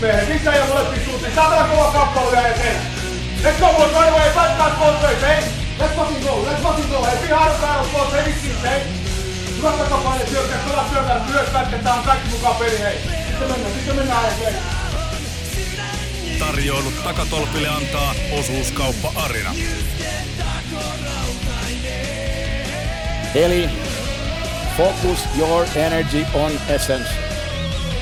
Meidän sisään ja molempiin suuntiin. Saatana kova kappale vielä eteen. Let's go boys, right away. Fight that ways, hey. Let's fucking go, let's fucking go. Hey, be hard on battle, boys, hey, vitsi, hey. Hyvä takapaine syökkää, kova syökkää, myös pätkettä on kaikki mukaan peli, hei. Sitten mennään, sitten mennään eteenpäin. Tarjoilut takatolpille antaa osuuskauppa Arina. Eli focus your energy on essence.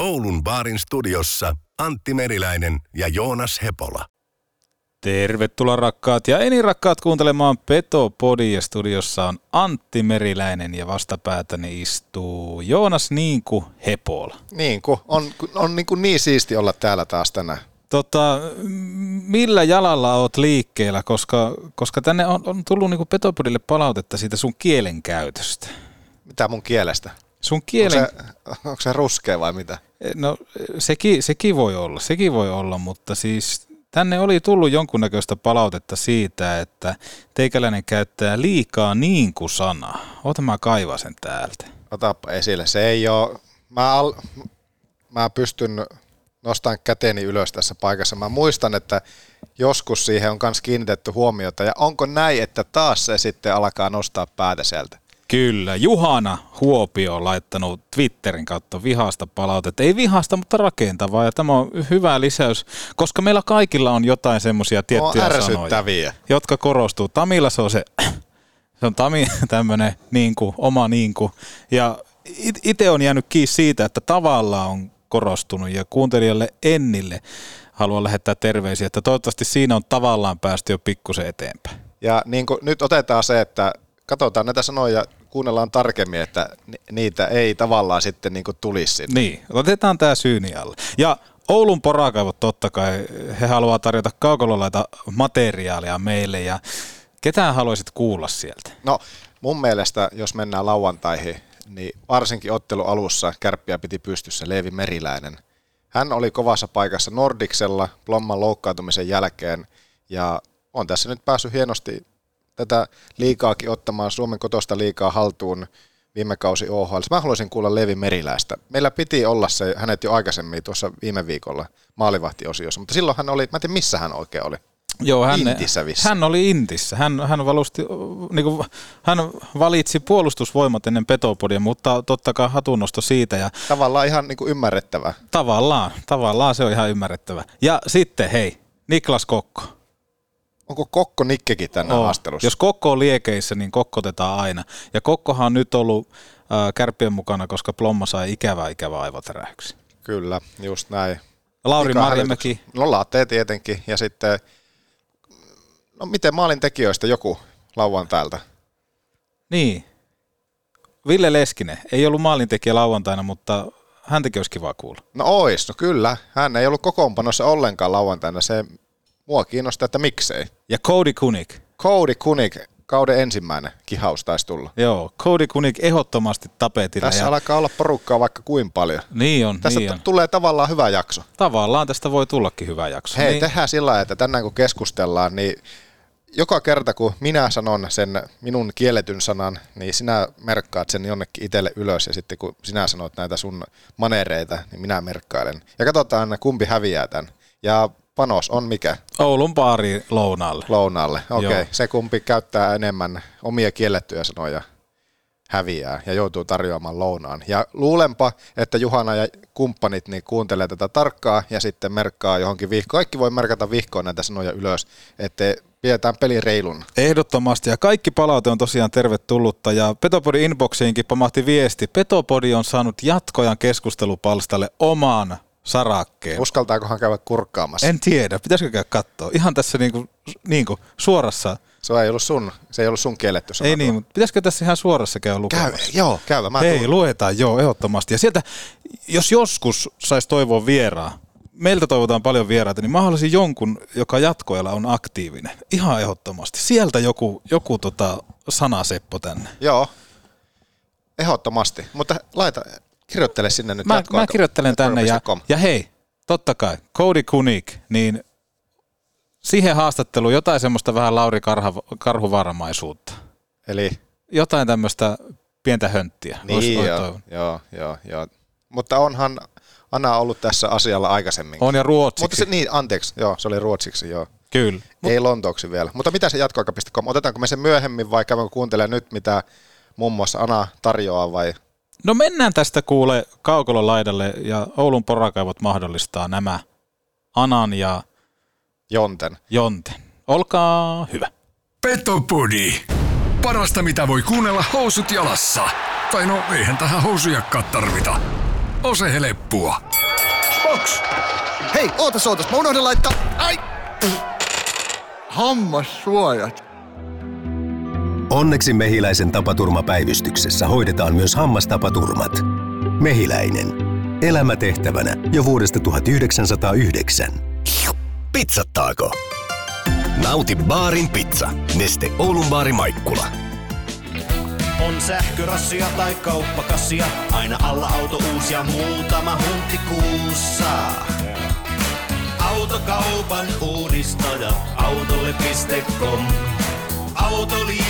Oulun baarin studiossa Antti Meriläinen ja Joonas Hepola. Tervetuloa rakkaat ja eni rakkaat kuuntelemaan Petopodia. Studiossa on Antti Meriläinen ja vastapäätäni istuu Joonas Niinku Hepola. Niin kuin, on, on niin, kuin niin siisti olla täällä taas tänään. Tota, millä jalalla oot liikkeellä, koska, koska tänne on, on tullut niinku Petopodille palautetta siitä sun kielenkäytöstä. Mitä mun kielestä? Sun kielen... Onko se, onko se ruskea vai mitä? No sekin, sekin voi olla, sekin voi olla, mutta siis tänne oli tullut jonkunnäköistä palautetta siitä, että teikäläinen käyttää liikaa niin kuin sanaa. Ota mä kaivaa sen täältä. Otapa esille. Se ei ole... Mä, al... mä pystyn nostamaan käteni ylös tässä paikassa. Mä muistan, että joskus siihen on myös kiinnitetty huomiota. Ja onko näin, että taas se sitten alkaa nostaa päätä sieltä? Kyllä, Juhana Huopio on laittanut Twitterin kautta vihasta palautetta. Ei vihasta, mutta rakentavaa ja tämä on hyvä lisäys, koska meillä kaikilla on jotain semmoisia tiettyjä on sanoja, jotka korostuu. Tamilla se on se, se on Tami tämmöinen niinku, oma niinku. Ja itse on jäänyt kiinni siitä, että tavallaan on korostunut ja kuuntelijalle Ennille haluan lähettää terveisiä, että toivottavasti siinä on tavallaan päästy jo pikkusen eteenpäin. Ja niin kuin, nyt otetaan se, että katsotaan näitä sanoja kuunnellaan tarkemmin, että niitä ei tavallaan sitten niin tulisi sinne. Niin, otetaan tämä syyni alle. Ja Oulun porakaivot totta kai, he haluavat tarjota kaukololaita materiaalia meille ja ketään haluaisit kuulla sieltä? No mun mielestä, jos mennään lauantaihin, niin varsinkin ottelu alussa kärppiä piti pystyssä Leevi Meriläinen. Hän oli kovassa paikassa Nordiksella Plomman loukkaantumisen jälkeen ja on tässä nyt päässyt hienosti tätä liikaakin ottamaan Suomen kotosta liikaa haltuun viime kausi OHL. Mä haluaisin kuulla Levi Meriläistä. Meillä piti olla se hänet jo aikaisemmin tuossa viime viikolla maalivahtiosiossa, mutta silloin hän oli, mä en tiedä missä hän oikein oli. Joo, hän, Intissä hän oli Intissä. Hän, hän, valusti, niin kuin, hän valitsi puolustusvoimat ennen Petopodia, mutta totta kai hatunnosto siitä. Ja tavallaan ihan niin kuin ymmärrettävä. Tavallaan, tavallaan se on ihan ymmärrettävä. Ja sitten hei, Niklas Kokko onko Kokko Nikkekin tänne on. haastelussa? Jos Kokko on liekeissä, niin kokkotetaan aina. Ja Kokkohan on nyt ollut äh, kärppien mukana, koska Plomma sai ikävää ikävää aivotärähyksi. Kyllä, just näin. Lauri Marjamäki. No Latte tietenkin. Ja sitten, no miten maalin tekijöistä joku lauantailta? Niin. Ville Leskinen. Ei ollut maalintekijä lauantaina, mutta häntäkin olisi kiva kuulla. No ois, no kyllä. Hän ei ollut kokoonpanossa ollenkaan lauantaina. Se mua kiinnostaa, että miksei. Ja Cody Kunik. Cody Kunik, kauden ensimmäinen kihaus taisi tulla. Joo, Cody Kunik ehdottomasti tapetilla. Tässä ja... alkaa olla porukkaa vaikka kuin paljon. Niin on, Tässä niin on. tulee tavallaan hyvä jakso. Tavallaan tästä voi tullakin hyvä jakso. Hei, niin. tehdään sillä lailla, että tänään kun keskustellaan, niin joka kerta kun minä sanon sen minun kielletyn sanan, niin sinä merkkaat sen jonnekin itselle ylös ja sitten kun sinä sanot näitä sun manereita, niin minä merkkailen. Ja katsotaan kumpi häviää tämän. Ja panos on mikä? Oulun baari lounaalle. Lounaalle, okei. Okay. Se kumpi käyttää enemmän omia kiellettyjä sanoja häviää ja joutuu tarjoamaan lounaan. Ja luulenpa, että Juhana ja kumppanit niin kuuntelee tätä tarkkaa ja sitten merkkaa johonkin vihkoon. Kaikki voi merkata vihkoon näitä sanoja ylös, että pidetään peli reilun. Ehdottomasti ja kaikki palaute on tosiaan tervetullutta ja Petopodin inboxiinkin pamahti viesti. Petopodi on saanut jatkojan keskustelupalstalle oman sarakkeen. Uskaltaakohan käydä kurkkaamassa? En tiedä, pitäisikö käydä katsoa. Ihan tässä niinku, niinku suorassa. Se ei ollut sun, se ei ollut sun kielletty Ei niin, mutta pitäisikö tässä ihan suorassa käydä Käy, lukemassa? joo, käyvä. Mä Hei, tuun. luetaan, joo, ehdottomasti. Ja sieltä, jos joskus saisi toivoa vieraa, meiltä toivotaan paljon vieraita, niin mä haluaisin jonkun, joka jatkoilla on aktiivinen. Ihan ehdottomasti. Sieltä joku, joku tota sanaseppo tänne. Joo, ehdottomasti. Mutta laita, kirjoittele sinne nyt Mä, mä kirjoittelen tänne ja, ja hei, totta kai, Cody Kunik, niin siihen haastatteluun jotain semmoista vähän Lauri Karha, Karhuvarmaisuutta. Eli Jotain tämmöistä pientä hönttiä. Niin, joo, toivon. joo, joo, joo. Mutta onhan Anna ollut tässä asialla aikaisemmin. On ja ruotsiksi. Mutta se, niin, anteeksi, joo, se oli ruotsiksi, joo. Kyllä. Ei lontooksi vielä. Mutta mitä se jatkoaika.com? Otetaanko me sen myöhemmin vai käydäänkö kuuntelemaan nyt, mitä muun muassa Ana tarjoaa vai? No mennään tästä kuule kaukolon laidalle ja Oulun porakaivot mahdollistaa nämä Anan ja Jonten. Jonten. Olkaa hyvä. Petopodi. Parasta mitä voi kuunnella housut jalassa. Tai no, eihän tähän housujakkaan tarvita. Ose heleppua. Box! Hei, ootas, ootas, mä unohdin laittaa... Ai! Hammassuojat. Onneksi Mehiläisen tapaturmapäivystyksessä hoidetaan myös hammastapaturmat. Mehiläinen. Elämätehtävänä jo vuodesta 1909. Pizzattaako? Nauti baarin pizza. Neste Oulun baari Maikkula. On sähkörassia tai kauppakassia, aina alla auto uusia muutama huntti kuussa. Autokaupan uudistaja, autolle.com. Autoliike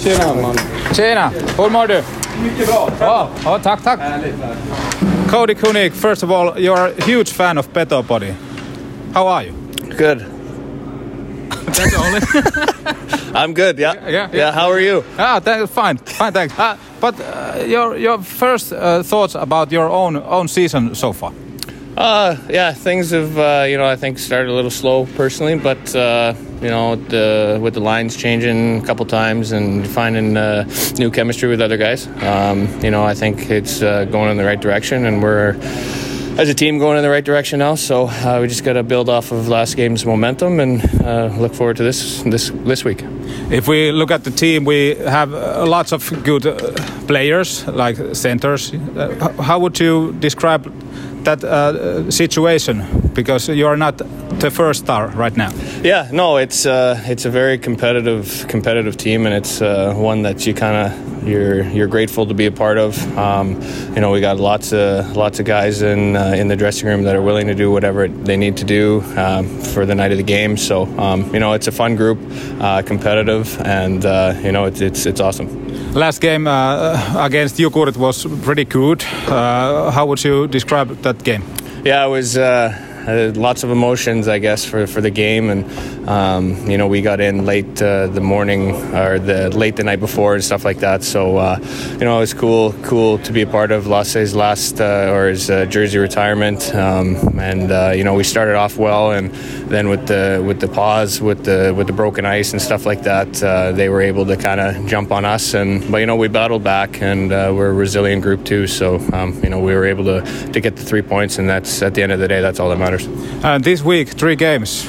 Tjena! Hur mår du? Mycket bra. Ja, ja tack, tack. Cody Kunik, first of all, you're a huge fan of Petopodi. How are you? Good. That's only. I'm good. Yeah. yeah, Yeah. How are you? Ah, th- fine, fine, thanks. Uh, but uh, your your first uh, thoughts about your own own season so far? Uh, yeah, things have uh, you know I think started a little slow personally, but uh, you know the, with the lines changing a couple times and finding uh, new chemistry with other guys, um, you know I think it's uh, going in the right direction, and we're as a team going in the right direction now. So uh, we just got to build off of last game's momentum and uh, look forward to this this this week. If we look at the team, we have uh, lots of good uh, players like centers. How would you describe that uh, situation? Because you are not the first star right now. Yeah, no, it's uh, it's a very competitive competitive team, and it's uh, one that you kind of you're you're grateful to be a part of. Um, you know, we got lots of lots of guys in uh, in the dressing room that are willing to do whatever they need to do um, for the night of the game. So um, you know, it's a fun group, uh, competitive, and uh, you know, it's it's it's awesome. Last game uh, against Jukurit was pretty good. Uh, how would you describe that game? Yeah, it was uh, uh, lots of emotions, I guess, for, for the game, and um, you know we got in late uh, the morning or the late the night before and stuff like that. So uh, you know it was cool, cool to be a part of Lasse's last uh, or his uh, jersey retirement, um, and uh, you know we started off well, and then with the with the pause, with the with the broken ice and stuff like that, they were able to kind of jump on us, and but you know we battled back, and we're a resilient group too. So um, you know we were able to to get the three points, and that's at the end of the day, that's all that matters. Uh, this week, three games.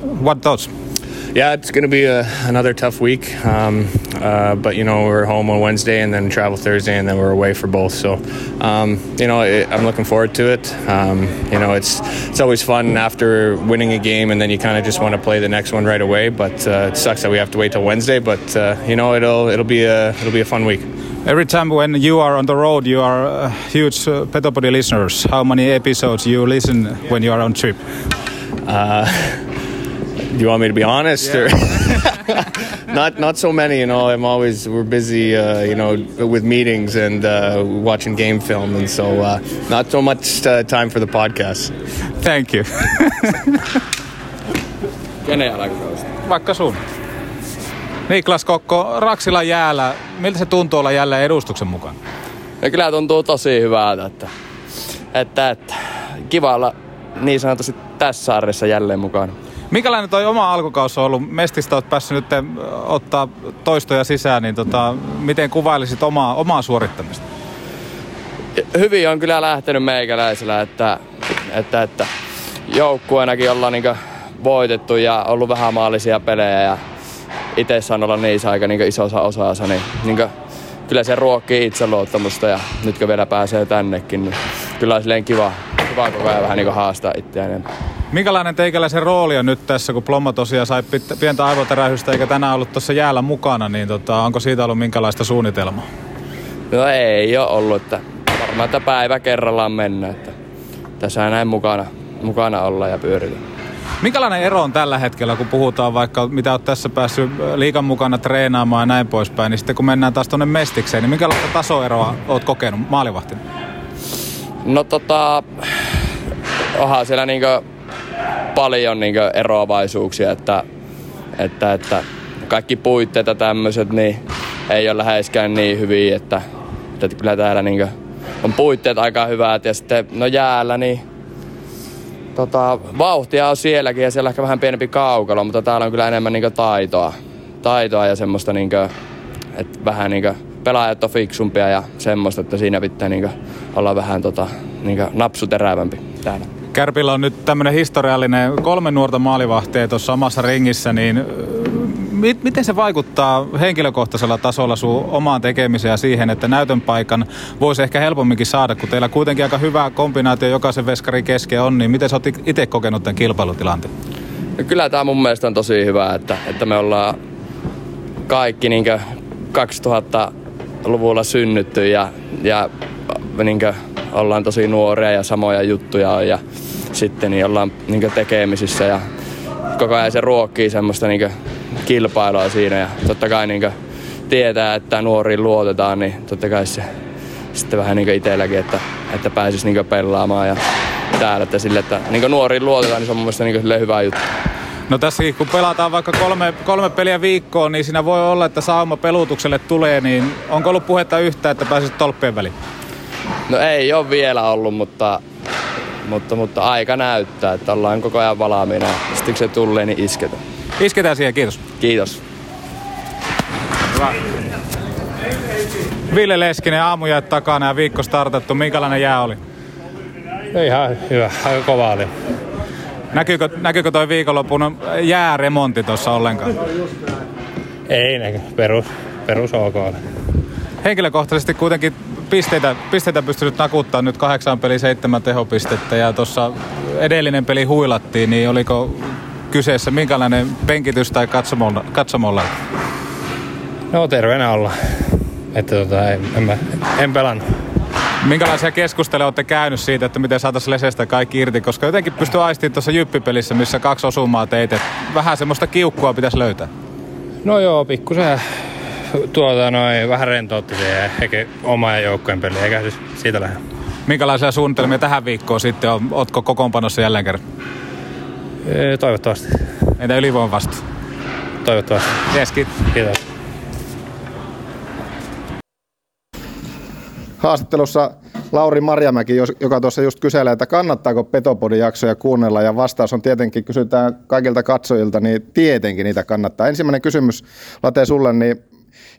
What thoughts? Yeah, it's going to be a, another tough week, um, uh, but you know we're home on Wednesday and then travel Thursday, and then we're away for both. So, um, you know, it, I'm looking forward to it. Um, you know, it's it's always fun after winning a game, and then you kind of just want to play the next one right away. But uh, it sucks that we have to wait till Wednesday. But uh, you know, it'll it'll be a it'll be a fun week. Every time when you are on the road, you are uh, huge uh, Petopodi listeners. How many episodes you listen when you are on trip? Uh, do you want me to be honest or not? Not so many. You know, I'm always we're busy. Uh, you know, with meetings and uh, watching game film, and so uh, not so much uh, time for the podcast. Thank you. Kenen jalkakausi? Vaikka sun. Niklas Kokko, Raksilan jäällä. Miltä se tuntuu olla jälleen edustuksen mukaan? Ja kyllä tuntuu tosi hyvältä, että, että, että kiva olla niin sanotusti tässä sarjassa jälleen mukana. Minkälainen toi oma alkukausi on ollut? Mestistä olet päässyt nyt ö, ottaa toistoja sisään, niin tota, miten kuvailisit omaa, omaa suorittamista? Hyvin on kyllä lähtenyt meikäläisellä, että, että, että joukkueenakin ollaan niin voitettu ja ollut vähän maallisia pelejä ja itse saan olla niissä aika niin isossa osassa, niin, niin kyllä se ruokkii itseluottamusta ja nyt kun vielä pääsee tännekin, niin kyllä on silleen kiva, kiva koko ajan vähän niin haastaa itseään. Minkälainen teikäläisen rooli on nyt tässä, kun Plomma tosiaan sai pientä aivoterähystä eikä tänään ollut tuossa jäällä mukana, niin tota, onko siitä ollut minkälaista suunnitelmaa? No ei ole ollut, että varmaan että päivä kerrallaan mennä, että tässä näin mukana, mukana olla ja pyöritä. Minkälainen ero on tällä hetkellä, kun puhutaan vaikka, mitä olet tässä päässyt liikan mukana treenaamaan ja näin poispäin, niin sitten kun mennään taas tuonne mestikseen, niin minkälaista tasoeroa olet kokenut maalivahtina? No tota, onhan siellä niinkö paljon niinkö eroavaisuuksia, että, että, että kaikki puitteet ja tämmöiset, niin ei ole läheskään niin hyviä, että, että kyllä täällä niinkö on puitteet aika hyvät ja sitten no jäällä, niin tota, vauhtia on sielläkin ja siellä on ehkä vähän pienempi kaukalo, mutta täällä on kyllä enemmän niinkö taitoa, taitoa ja semmoista niinkö, että vähän niinkö pelaajat on fiksumpia ja semmoista, että siinä pitää niinkö olla vähän tota, niinkö napsuterävämpi täällä. Kärpillä on nyt tämmöinen historiallinen kolme nuorta maalivahtia tuossa samassa ringissä, niin mit, miten se vaikuttaa henkilökohtaisella tasolla sun omaan tekemiseen ja siihen, että näytön paikan voisi ehkä helpomminkin saada, kun teillä kuitenkin aika hyvä kombinaatio jokaisen veskarin kesken on, niin miten sä oot itse kokenut tämän kilpailutilanteen? No kyllä tämä mun mielestä on tosi hyvä, että, että me ollaan kaikki niin 2000-luvulla synnytty ja, ja niin ollaan tosi nuoria ja samoja juttuja on ja sitten niin ollaan niin tekemisissä ja koko ajan se ruokkii semmoista niin kilpailua siinä ja totta kai niin tietää, että nuoriin luotetaan, niin totta kai se sitten vähän niin itselläkin, että, että pääsisi niin pelaamaan ja täällä, että sille, että niin nuoriin luotetaan, niin se on mun mielestä niin hyvä juttu. No tässäkin kun pelataan vaikka kolme, kolme peliä viikkoon, niin siinä voi olla, että sauma pelutukselle tulee, niin onko ollut puhetta yhtä, että pääsisit tolppien väliin? No ei ole vielä ollut, mutta, mutta, mutta aika näyttää, että ollaan koko ajan valmiina. Sitten kun se tulee, niin isketään. Isketään siihen, kiitos. Kiitos. Hyvä. Ville Leskinen, aamuja takana ja viikko startattu. Minkälainen jää oli? Ihan hyvä, aika kova oli. Näkyykö, näkyykö toi viikonlopun jääremontti tuossa ollenkaan? Ei näky, perus, perus ok. Henkilökohtaisesti kuitenkin pisteitä, pisteitä pystynyt nakuttaa nyt kahdeksan peli seitsemän tehopistettä ja tuossa edellinen peli huilattiin, niin oliko kyseessä minkälainen penkitys tai katsomolla? katsomolla? No terveenä olla. Että tota, en, en, mä, en pelannut. Minkälaisia keskusteluja olette käynyt siitä, että miten saataisiin Lesestä kaikki irti, koska jotenkin pystyy aistimaan tuossa jyppipelissä, missä kaksi osumaa teit, että vähän semmoista kiukkua pitäisi löytää. No joo, pikkusen tuota noin, vähän rentoutti ja ehkä oma joukkojen peli, eikä siis siitä lähde. Minkälaisia suunnitelmia tähän viikkoon sitten on? Ootko kokoonpanossa jälleen kerran? Toivottavasti. Entä ylivoiman vasta? Toivottavasti. Yes, kiitos. Kiitos. Haastattelussa Lauri Marjamäki, joka tuossa just kyselee, että kannattaako Petopodin jaksoja kuunnella, ja vastaus on tietenkin, kysytään kaikilta katsojilta, niin tietenkin niitä kannattaa. Ensimmäinen kysymys, Late, sulle, niin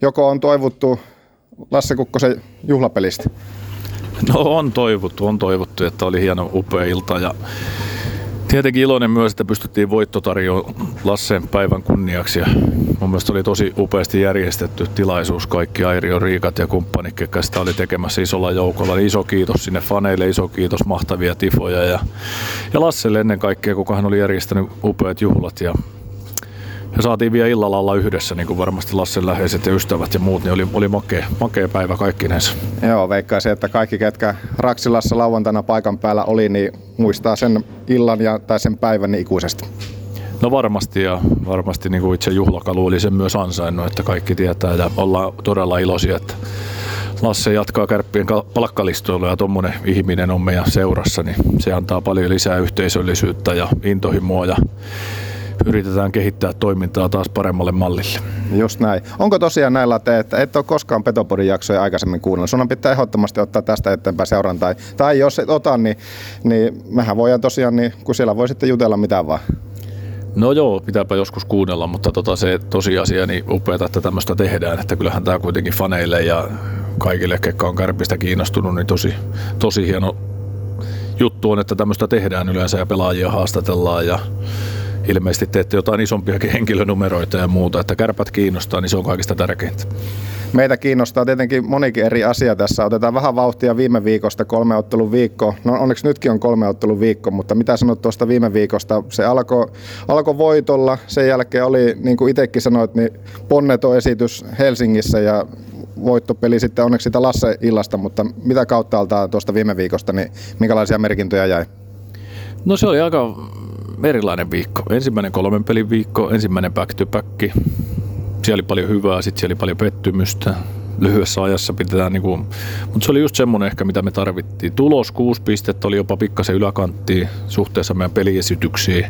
joko on toivottu Lasse Kukkosen juhlapelistä? No on toivottu, on toivottu, että oli hieno upea ilta ja tietenkin iloinen myös, että pystyttiin voitto Lassen päivän kunniaksi. Ja mun mielestä oli tosi upeasti järjestetty tilaisuus. Kaikki Airio, Riikat ja kumppanit, ketkä sitä oli tekemässä isolla joukolla. Niin iso kiitos sinne faneille, iso kiitos, mahtavia tifoja. Ja, ja Lasselle ennen kaikkea, kuka hän oli järjestänyt upeat juhlat. Ja ja saatiin vielä illalla olla yhdessä, niin kuin varmasti Lassen läheiset ja ystävät ja muut, niin oli, oli makea, makea päivä kaikkinensa. Joo, veikkaisin, että kaikki, ketkä Raksilassa lauantaina paikan päällä oli, niin muistaa sen illan ja, tai sen päivän niin ikuisesti. No varmasti ja varmasti niin kuin itse juhlakalu oli sen myös ansainnut, että kaikki tietää ja ollaan todella iloisia, että Lasse jatkaa kärppien palkkalistoilla ja tuommoinen ihminen on meidän seurassa, niin se antaa paljon lisää yhteisöllisyyttä ja intohimoa ja yritetään kehittää toimintaa taas paremmalle mallille. Just näin. Onko tosiaan näillä te, että et ole koskaan Petopodin jaksoja aikaisemmin kuunnellut? Sun pitää ehdottomasti ottaa tästä eteenpäin seurantaa. Tai jos et ota, niin, niin mehän voidaan tosiaan, niin, kun siellä voi sitten jutella mitä vaan. No joo, pitääpä joskus kuunnella, mutta tota se tosiasia, niin upeata, että tämmöistä tehdään. Että kyllähän tämä kuitenkin faneille ja kaikille, ketkä on kärpistä kiinnostunut, niin tosi, tosi hieno juttu on, että tämmöistä tehdään yleensä ja pelaajia haastatellaan ja ilmeisesti teette jotain isompiakin henkilönumeroita ja muuta, että kärpät kiinnostaa, niin se on kaikista tärkeintä. Meitä kiinnostaa tietenkin monikin eri asia tässä. Otetaan vähän vauhtia viime viikosta, kolme ottelun viikko. No onneksi nytkin on kolme ottelun viikko, mutta mitä sanot tuosta viime viikosta? Se alkoi alko voitolla, sen jälkeen oli, niin kuin itsekin sanoit, niin ponneto esitys Helsingissä ja voittopeli sitten onneksi sitä Lasse illasta, mutta mitä kautta altaa tuosta viime viikosta, niin minkälaisia merkintöjä jäi? No se oli aika erilainen viikko. Ensimmäinen kolmen pelin viikko, ensimmäinen back to back. Siellä oli paljon hyvää, sitten siellä oli paljon pettymystä. Lyhyessä ajassa pitää, niinku, mutta se oli just semmoinen ehkä, mitä me tarvittiin. Tulos kuusi pistettä oli jopa pikkasen yläkanttiin suhteessa meidän peliesityksiin.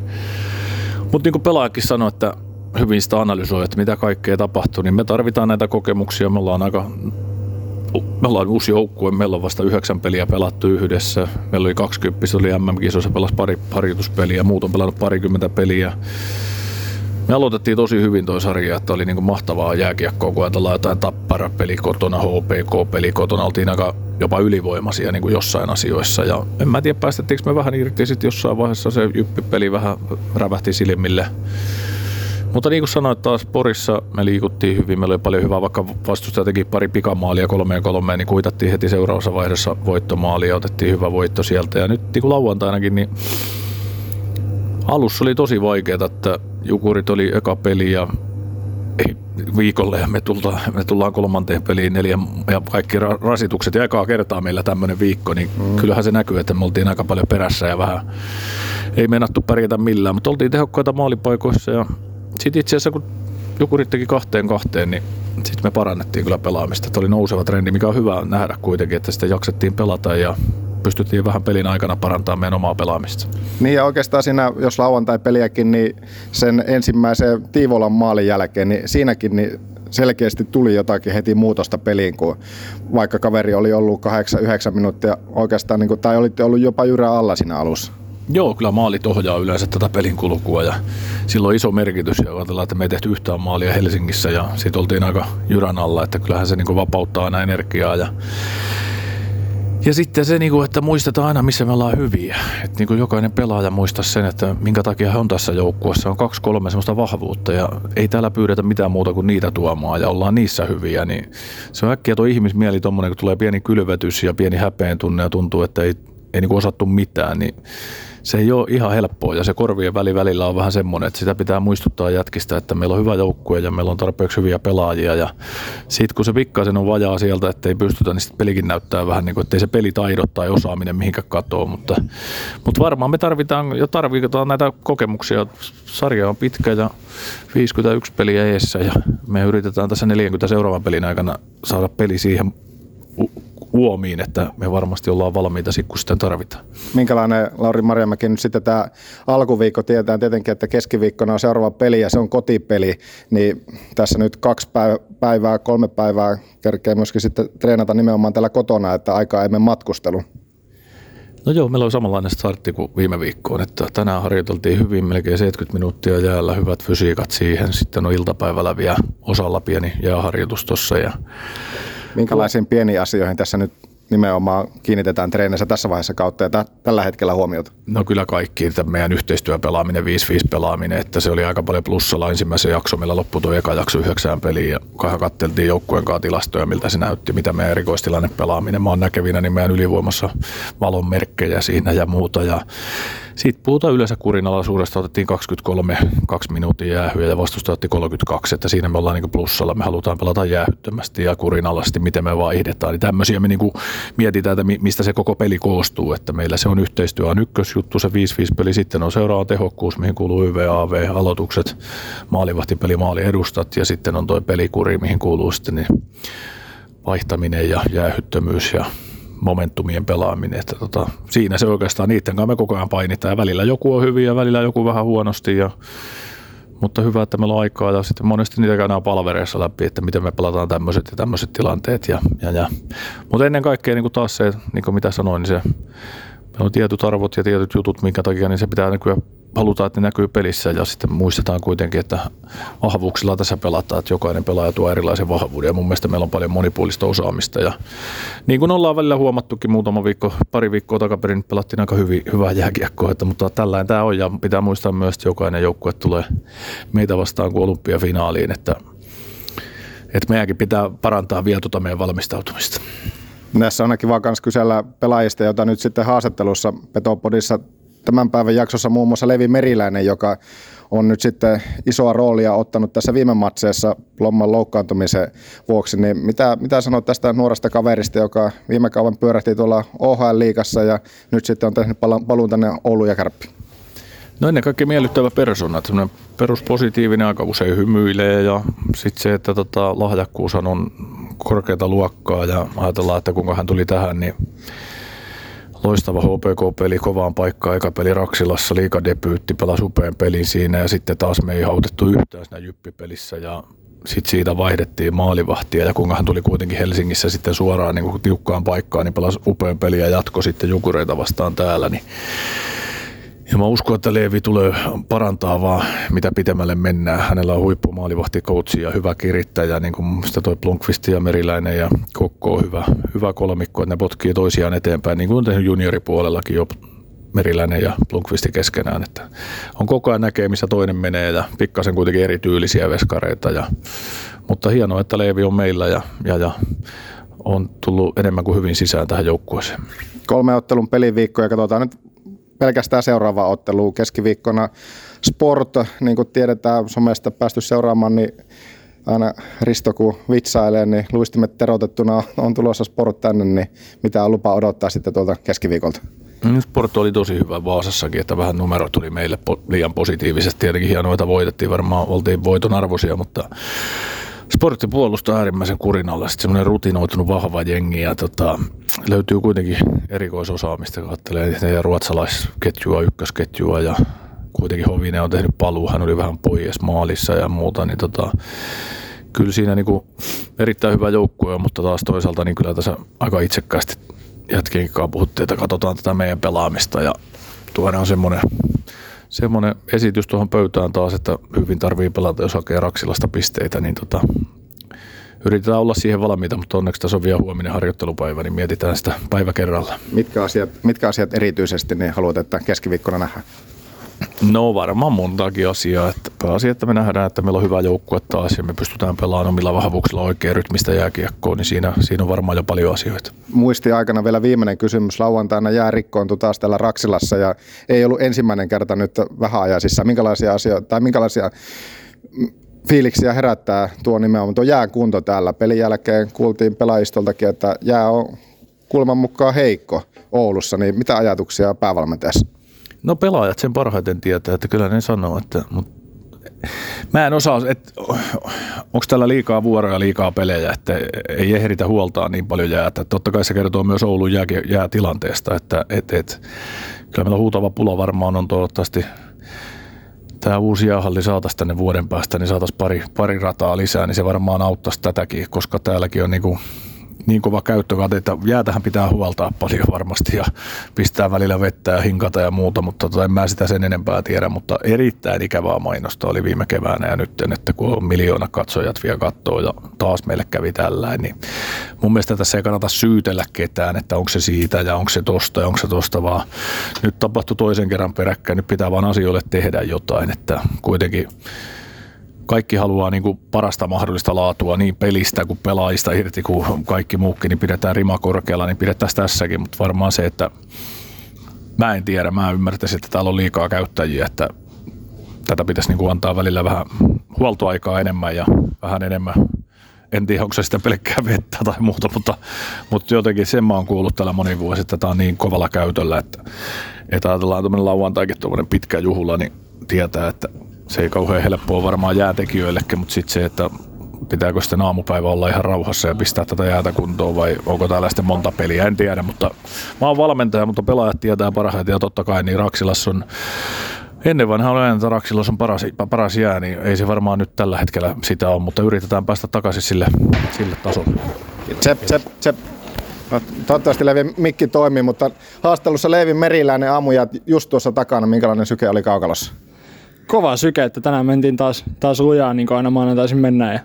Mutta niin kuin pelaajakin sanoi, että hyvin sitä analysoi, että mitä kaikkea tapahtuu, niin me tarvitaan näitä kokemuksia. Me ollaan aika me ollaan uusi joukkue, meillä on vasta yhdeksän peliä pelattu yhdessä. Meillä oli 20, oli MM-kisoissa, pelas pari harjoituspeliä, muut on pelannut parikymmentä peliä. Me aloitettiin tosi hyvin toi sarja, että oli niinku mahtavaa jääkiekkoa, kun ajatellaan jotain tappara-peli kotona, HPK-peli kotona, oltiin aika jopa ylivoimaisia niin kuin jossain asioissa. Ja en mä tiedä, päästettiinkö me vähän irti, sitten jossain vaiheessa se jyppipeli vähän rävähti silmille. Mutta niin kuin sanoit taas, Porissa me liikuttiin hyvin, meillä oli paljon hyvää, vaikka vastustaja teki pari pikamaalia kolmeen kolmeen, niin kuitattiin heti seuraavassa vaiheessa voittomaalia ja otettiin hyvä voitto sieltä. Ja nyt niin kuin lauantainakin, niin alussa oli tosi vaikeaa, että Jukurit oli eka peli ja ei, viikolle ja me tullaan, me tullaan kolmanteen peliin neljä ja kaikki rasitukset ja ekaa kertaa meillä tämmöinen viikko, niin mm. kyllähän se näkyy, että me oltiin aika paljon perässä ja vähän ei meinattu pärjätä millään, mutta oltiin tehokkaita maalipaikoissa ja sitten itse asiassa kun joku teki kahteen kahteen, niin sitten me parannettiin kyllä pelaamista. Että oli nouseva trendi, mikä on hyvä nähdä kuitenkin, että sitä jaksettiin pelata ja pystyttiin vähän pelin aikana parantamaan meidän omaa pelaamista. Niin ja oikeastaan siinä, jos lauantai-peliäkin, niin sen ensimmäisen Tiivolan maalin jälkeen, niin siinäkin niin selkeästi tuli jotakin heti muutosta peliin, kun vaikka kaveri oli ollut 8-9 minuuttia oikeastaan, niin kuin, tai olitte ollut jopa jyrä alla siinä alussa. Joo, kyllä maalit ohjaa yleensä tätä pelin kulkua ja silloin on iso merkitys. Ja ajatellaan, että me ei tehty yhtään maalia Helsingissä ja siitä oltiin aika jyrän alla, että kyllähän se niin vapauttaa aina energiaa. Ja, ja sitten se, niin että muistetaan aina, missä me ollaan hyviä. Että niin jokainen pelaaja muistaa sen, että minkä takia he on tässä joukkueessa. On kaksi, kolme semmoista vahvuutta ja ei täällä pyydetä mitään muuta kuin niitä tuomaan ja ollaan niissä hyviä. Niin se on äkkiä tuo ihmismieli tuommoinen, kun tulee pieni kylvetys ja pieni häpeen tunne ja tuntuu, että ei, ei niin osattu mitään, niin se ei ole ihan helppoa ja se korvien väli välillä on vähän semmoinen, että sitä pitää muistuttaa jätkistä, että meillä on hyvä joukkue ja meillä on tarpeeksi hyviä pelaajia ja sitten kun se pikkasen on vajaa sieltä, että ei pystytä, niin sitten pelikin näyttää vähän niin kuin, että ei se pelitaidot tai osaaminen mihinkä katoo, mutta, mutta varmaan me tarvitaan ja tarvitaan näitä kokemuksia. Sarja on pitkä ja 51 peliä eessä ja me yritetään tässä 40 seuraavan pelin aikana saada peli siihen uomiin, että me varmasti ollaan valmiita sitten, kun sitä tarvitaan. Minkälainen, Lauri Marjamäki, nyt sitten tämä alkuviikko tietää tietenkin, että keskiviikkona on seuraava peli ja se on kotipeli, niin tässä nyt kaksi päivää, kolme päivää kerkee myöskin sitten treenata nimenomaan täällä kotona, että aikaa emme matkustelu. No joo, meillä on samanlainen startti kuin viime viikkoon, että tänään harjoiteltiin hyvin, melkein 70 minuuttia jäällä, hyvät fysiikat siihen, sitten on iltapäivällä vielä osalla pieni jääharjoitus tuossa ja Minkälaisiin pieniin asioihin tässä nyt nimenomaan kiinnitetään treenissä tässä vaiheessa kautta ja tällä hetkellä huomiota? No kyllä kaikki, että meidän yhteistyöpelaaminen, 5-5 pelaaminen, että se oli aika paljon plussalla ensimmäisen jakso, meillä loppui tuo eka jakso yhdeksään peliin ja kahden katteltiin joukkueen kanssa tilastoja, miltä se näytti, mitä meidän erikoistilanne pelaaminen. Mä oon näkevinä niin meidän ylivoimassa valon merkkejä siinä ja muuta ja Sitten puhutaan yleensä kurinalaisuudesta, otettiin 23 2 minuutin jäähyä ja vastustaja otti 32, että siinä me ollaan niin plussalla, me halutaan pelata jäähyttömästi ja kurinalaisesti, miten me vaihdetaan. Niin tämmöisiä me niin mietitään, että mistä se koko peli koostuu, että meillä se on yhteistyö on ykkösjuttu, se 5-5 peli, sitten on seuraava tehokkuus, mihin kuuluu YVAV, aloitukset, maalivahtipeli, maali edustat ja sitten on toi pelikuri, mihin kuuluu sitten niin vaihtaminen ja jäähyttömyys ja momentumien pelaaminen. Että tota, siinä se oikeastaan niiden kanssa me koko ajan painitaan ja välillä joku on hyvin ja välillä joku vähän huonosti ja mutta hyvä, että meillä on aikaa ja sitten monesti niitä käydään palvereissa läpi, että miten me pelataan tämmöiset ja tämmöiset tilanteet. Ja, ja, ja. Mutta ennen kaikkea niin kuin taas se, niin kuin mitä sanoin, niin se on tietyt arvot ja tietyt jutut, minkä takia niin se pitää näkyä halutaan, että ne näkyy pelissä. Ja sitten muistetaan kuitenkin, että vahvuuksilla tässä pelataan, että jokainen pelaaja tuo erilaisen vahvuuden. Ja mun mielestä meillä on paljon monipuolista osaamista. Ja niin kuin ollaan välillä huomattukin muutama viikko, pari viikkoa takaperin pelattiin aika hyvin, hyvää jääkiekkoa, että, mutta tällainen tämä on. Ja pitää muistaa myös, että jokainen joukkue tulee meitä vastaan kuin olympiafinaaliin, että, että meidänkin pitää parantaa vielä tuota meidän valmistautumista. Tässä on kiva myös kysellä pelaajista, jota nyt sitten haastattelussa Petopodissa tämän päivän jaksossa muun muassa Levi Meriläinen, joka on nyt sitten isoa roolia ottanut tässä viime matseessa Lomman loukkaantumisen vuoksi. Niin mitä, mitä sanot tästä nuoresta kaverista, joka viime kauan pyörähti tuolla OHL-liigassa ja nyt sitten on tehnyt paluun tänne Oulu ja Kärppi? No ennen kaikkea miellyttävä persona, että semmoinen peruspositiivinen aika usein hymyilee ja sitten se, että tota, lahjakkuushan on korkeata luokkaa ja ajatellaan, että kuinka hän tuli tähän, niin loistava HPK-peli kovaan paikkaan, eka peli Raksilassa, liikadebyytti, pelasi upean pelin siinä ja sitten taas me ei hautettu yhtään siinä jyppipelissä ja sitten siitä vaihdettiin maalivahtia ja kuinka hän tuli kuitenkin Helsingissä sitten suoraan niin tiukkaan paikkaan, niin pelasi upean peliä ja jatko sitten Jukureita vastaan täällä, niin ja mä uskon, että Leevi tulee parantaa vaan mitä pitemmälle mennään. Hänellä on huippumaalivahti ja hyvä kirittäjä, niin kuin sitä toi Blunkvist ja Meriläinen ja Kokko on hyvä, hyvä kolmikko, että ne potkii toisiaan eteenpäin, niin kuin on tehnyt junioripuolellakin jo Meriläinen ja Blunkvisti keskenään. Että on koko ajan näkee, missä toinen menee ja pikkasen kuitenkin erityylisiä veskareita. Ja, mutta hienoa, että Leevi on meillä ja, ja, ja on tullut enemmän kuin hyvin sisään tähän joukkueeseen. Kolme ottelun peliviikkoa ja katsotaan nyt pelkästään seuraava ottelu keskiviikkona Sport, niin kuin tiedetään somesta päästy seuraamaan, niin aina Risto kun vitsailee, niin luistimet terotettuna on tulossa Sport tänne, niin mitä on lupa odottaa sitten tuolta keskiviikolta? Mm, sport oli tosi hyvä Vaasassakin, että vähän numero tuli meille liian positiivisesti. Tietenkin hienoa, että voitettiin, varmaan oltiin voiton arvoisia, mutta Sportti puolustaa äärimmäisen kurinalla, sitten semmoinen rutinoitunut vahva jengi ja tota, löytyy kuitenkin erikoisosaamista, kun katselee ja ruotsalaisketjua, ykkösketjua ja kuitenkin Hovinen on tehnyt paluu, hän oli vähän pois maalissa ja muuta, niin tota, kyllä siinä niin kuin erittäin hyvä joukkue mutta taas toisaalta niin kyllä tässä aika itsekkäästi jätkien puhuttiin, että katsotaan tätä meidän pelaamista ja tuodaan semmoinen semmoinen esitys tuohon pöytään taas, että hyvin tarvii pelata, jos hakee Raksilasta pisteitä, niin tota, yritetään olla siihen valmiita, mutta onneksi tässä on vielä huominen harjoittelupäivä, niin mietitään sitä päivä kerralla. Mitkä asiat, mitkä asiat erityisesti niin haluat, että keskiviikkona nähdään? No varmaan montakin asiaa. Että pääasia, että me nähdään, että meillä on hyvä joukkue taas ja me pystytään pelaamaan omilla vahvuuksilla oikein rytmistä jääkiekkoon, niin siinä, siinä on varmaan jo paljon asioita. Muisti aikana vielä viimeinen kysymys. Lauantaina jää rikkoontu taas täällä Raksilassa ja ei ollut ensimmäinen kerta nyt vähän ajaisissa. Minkälaisia asioita tai minkälaisia fiiliksiä herättää tuo nimenomaan tuo jään kunto täällä. Pelin jälkeen kuultiin pelaajistoltakin, että jää on kulman mukaan heikko Oulussa, niin mitä ajatuksia päävalmentajassa? No pelaajat sen parhaiten tietää, että kyllä ne sanoo, että mutta Mä en osaa, että onko tällä liikaa vuoroja, liikaa pelejä, että ei ehditä huoltaa niin paljon jäätä. Totta kai se kertoo myös Oulun jää, jäätilanteesta, että et, et, kyllä meillä huutava pula varmaan on toivottavasti tämä uusi jäähalli saataisiin tänne vuoden päästä, niin saataisiin pari, pari rataa lisää, niin se varmaan auttaisi tätäkin, koska täälläkin on niinku niin kova käyttökate, että jäätähän pitää huoltaa paljon varmasti ja pistää välillä vettä ja hinkata ja muuta, mutta tota, en mä sitä sen enempää tiedä, mutta erittäin ikävää mainosta oli viime keväänä ja nyt, että kun on miljoona katsojat vielä kattoo ja taas meille kävi tällä, niin mun mielestä tässä ei kannata syytellä ketään, että onko se siitä ja onko se tosta ja onko se tosta, vaan nyt tapahtui toisen kerran peräkkäin, nyt pitää vaan asioille tehdä jotain, että kuitenkin kaikki haluaa niin kuin parasta mahdollista laatua niin pelistä kuin pelaajista irti kuin kaikki muukin, niin pidetään rima korkealla, niin pidetään tässäkin, mutta varmaan se, että mä en tiedä, mä ymmärtäisin, että täällä on liikaa käyttäjiä, että tätä pitäisi niin kuin antaa välillä vähän huoltoaikaa enemmän ja vähän enemmän. En tiedä, onko se sitä pelkkää vettä tai muuta, mutta, mutta jotenkin sen mä oon kuullut täällä moni vuosi, että tämä on niin kovalla käytöllä, että, että ajatellaan tuommoinen lauantaikin tuommoinen pitkä juhla, niin tietää, että se ei kauhean helppoa varmaan jäätekijöillekin, mutta sitten se, että pitääkö sitten aamupäivä olla ihan rauhassa ja pistää tätä jäätä kuntoon vai onko täällä sitten monta peliä, en tiedä, mutta mä oon valmentaja, mutta pelaajat tietää parhaiten ja totta kai niin Raksilas on Ennen vanha oli aina, että on paras, paras jää, niin ei se varmaan nyt tällä hetkellä sitä ole, mutta yritetään päästä takaisin sille, sille tasolle. Tsep, tsep, tsep. No, toivottavasti Levi mikki toimii, mutta haastelussa Leevi Meriläinen aamuja just tuossa takana, minkälainen syke oli kaukalossa? Kova syke, että tänään mentiin taas, taas lujaa niin kuin aina maanantaisin mennään ja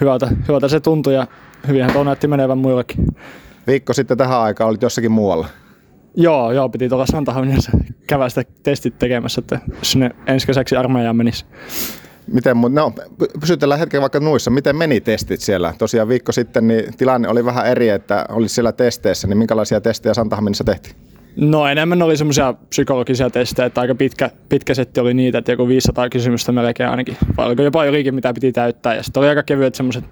hyvältä, hyvältä se tuntui ja hyvinhän tuo näytti menevän muillekin. Viikko sitten tähän aikaan olit jossakin muualla. Joo, joo, piti tuolla Santahaminassa käydä sitä testit tekemässä, että sinne ensi kesäksi armeijaan menisi. Miten, no, pysytellään hetken vaikka nuissa. Miten meni testit siellä? Tosiaan viikko sitten niin tilanne oli vähän eri, että oli siellä testeissä, niin minkälaisia testejä Santahaminassa tehtiin? No enemmän oli semmoisia psykologisia testejä, että aika pitkä, pitkä setti oli niitä, että joku 500 kysymystä melkein ainakin. Vai oliko jopa ylikin, mitä piti täyttää. Ja sitten oli aika kevyet semmoiset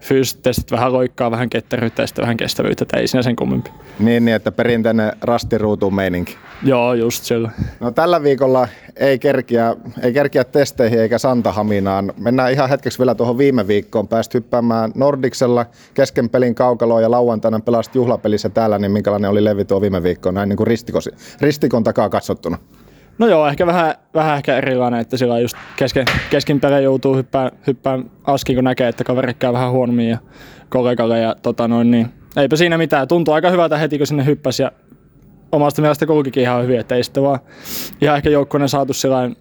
fyysiset testit, vähän loikkaa, vähän ketteryyttä ja sitten vähän kestävyyttä, että ei siinä sen kummempi. Niin, niin että perinteinen rastiruutu meininki. Joo, just sillä. No tällä viikolla ei kerkiä, ei kerkiä testeihin eikä Santahaminaan. Mennään ihan hetkeksi vielä tuohon viime viikkoon. Pääst hyppäämään Nordiksella kesken pelin kaukaloa ja lauantaina pelasit juhlapelissä täällä, niin minkälainen oli levi tuo viime viikko näin niin kuin ristikon takaa katsottuna? No joo, ehkä vähän, vähän ehkä erilainen, että sillä just kesken, kesken pelejä joutuu hyppään, hyppään askiin, kun näkee, että kaveri käy vähän huonommin ja kollegalle ja tota noin, niin eipä siinä mitään. Tuntuu aika hyvältä heti, kun sinne hyppäsi ja omasta mielestä kulkikin ihan hyvin, että ei sitten vaan ihan ehkä joukkueena saatu sellainen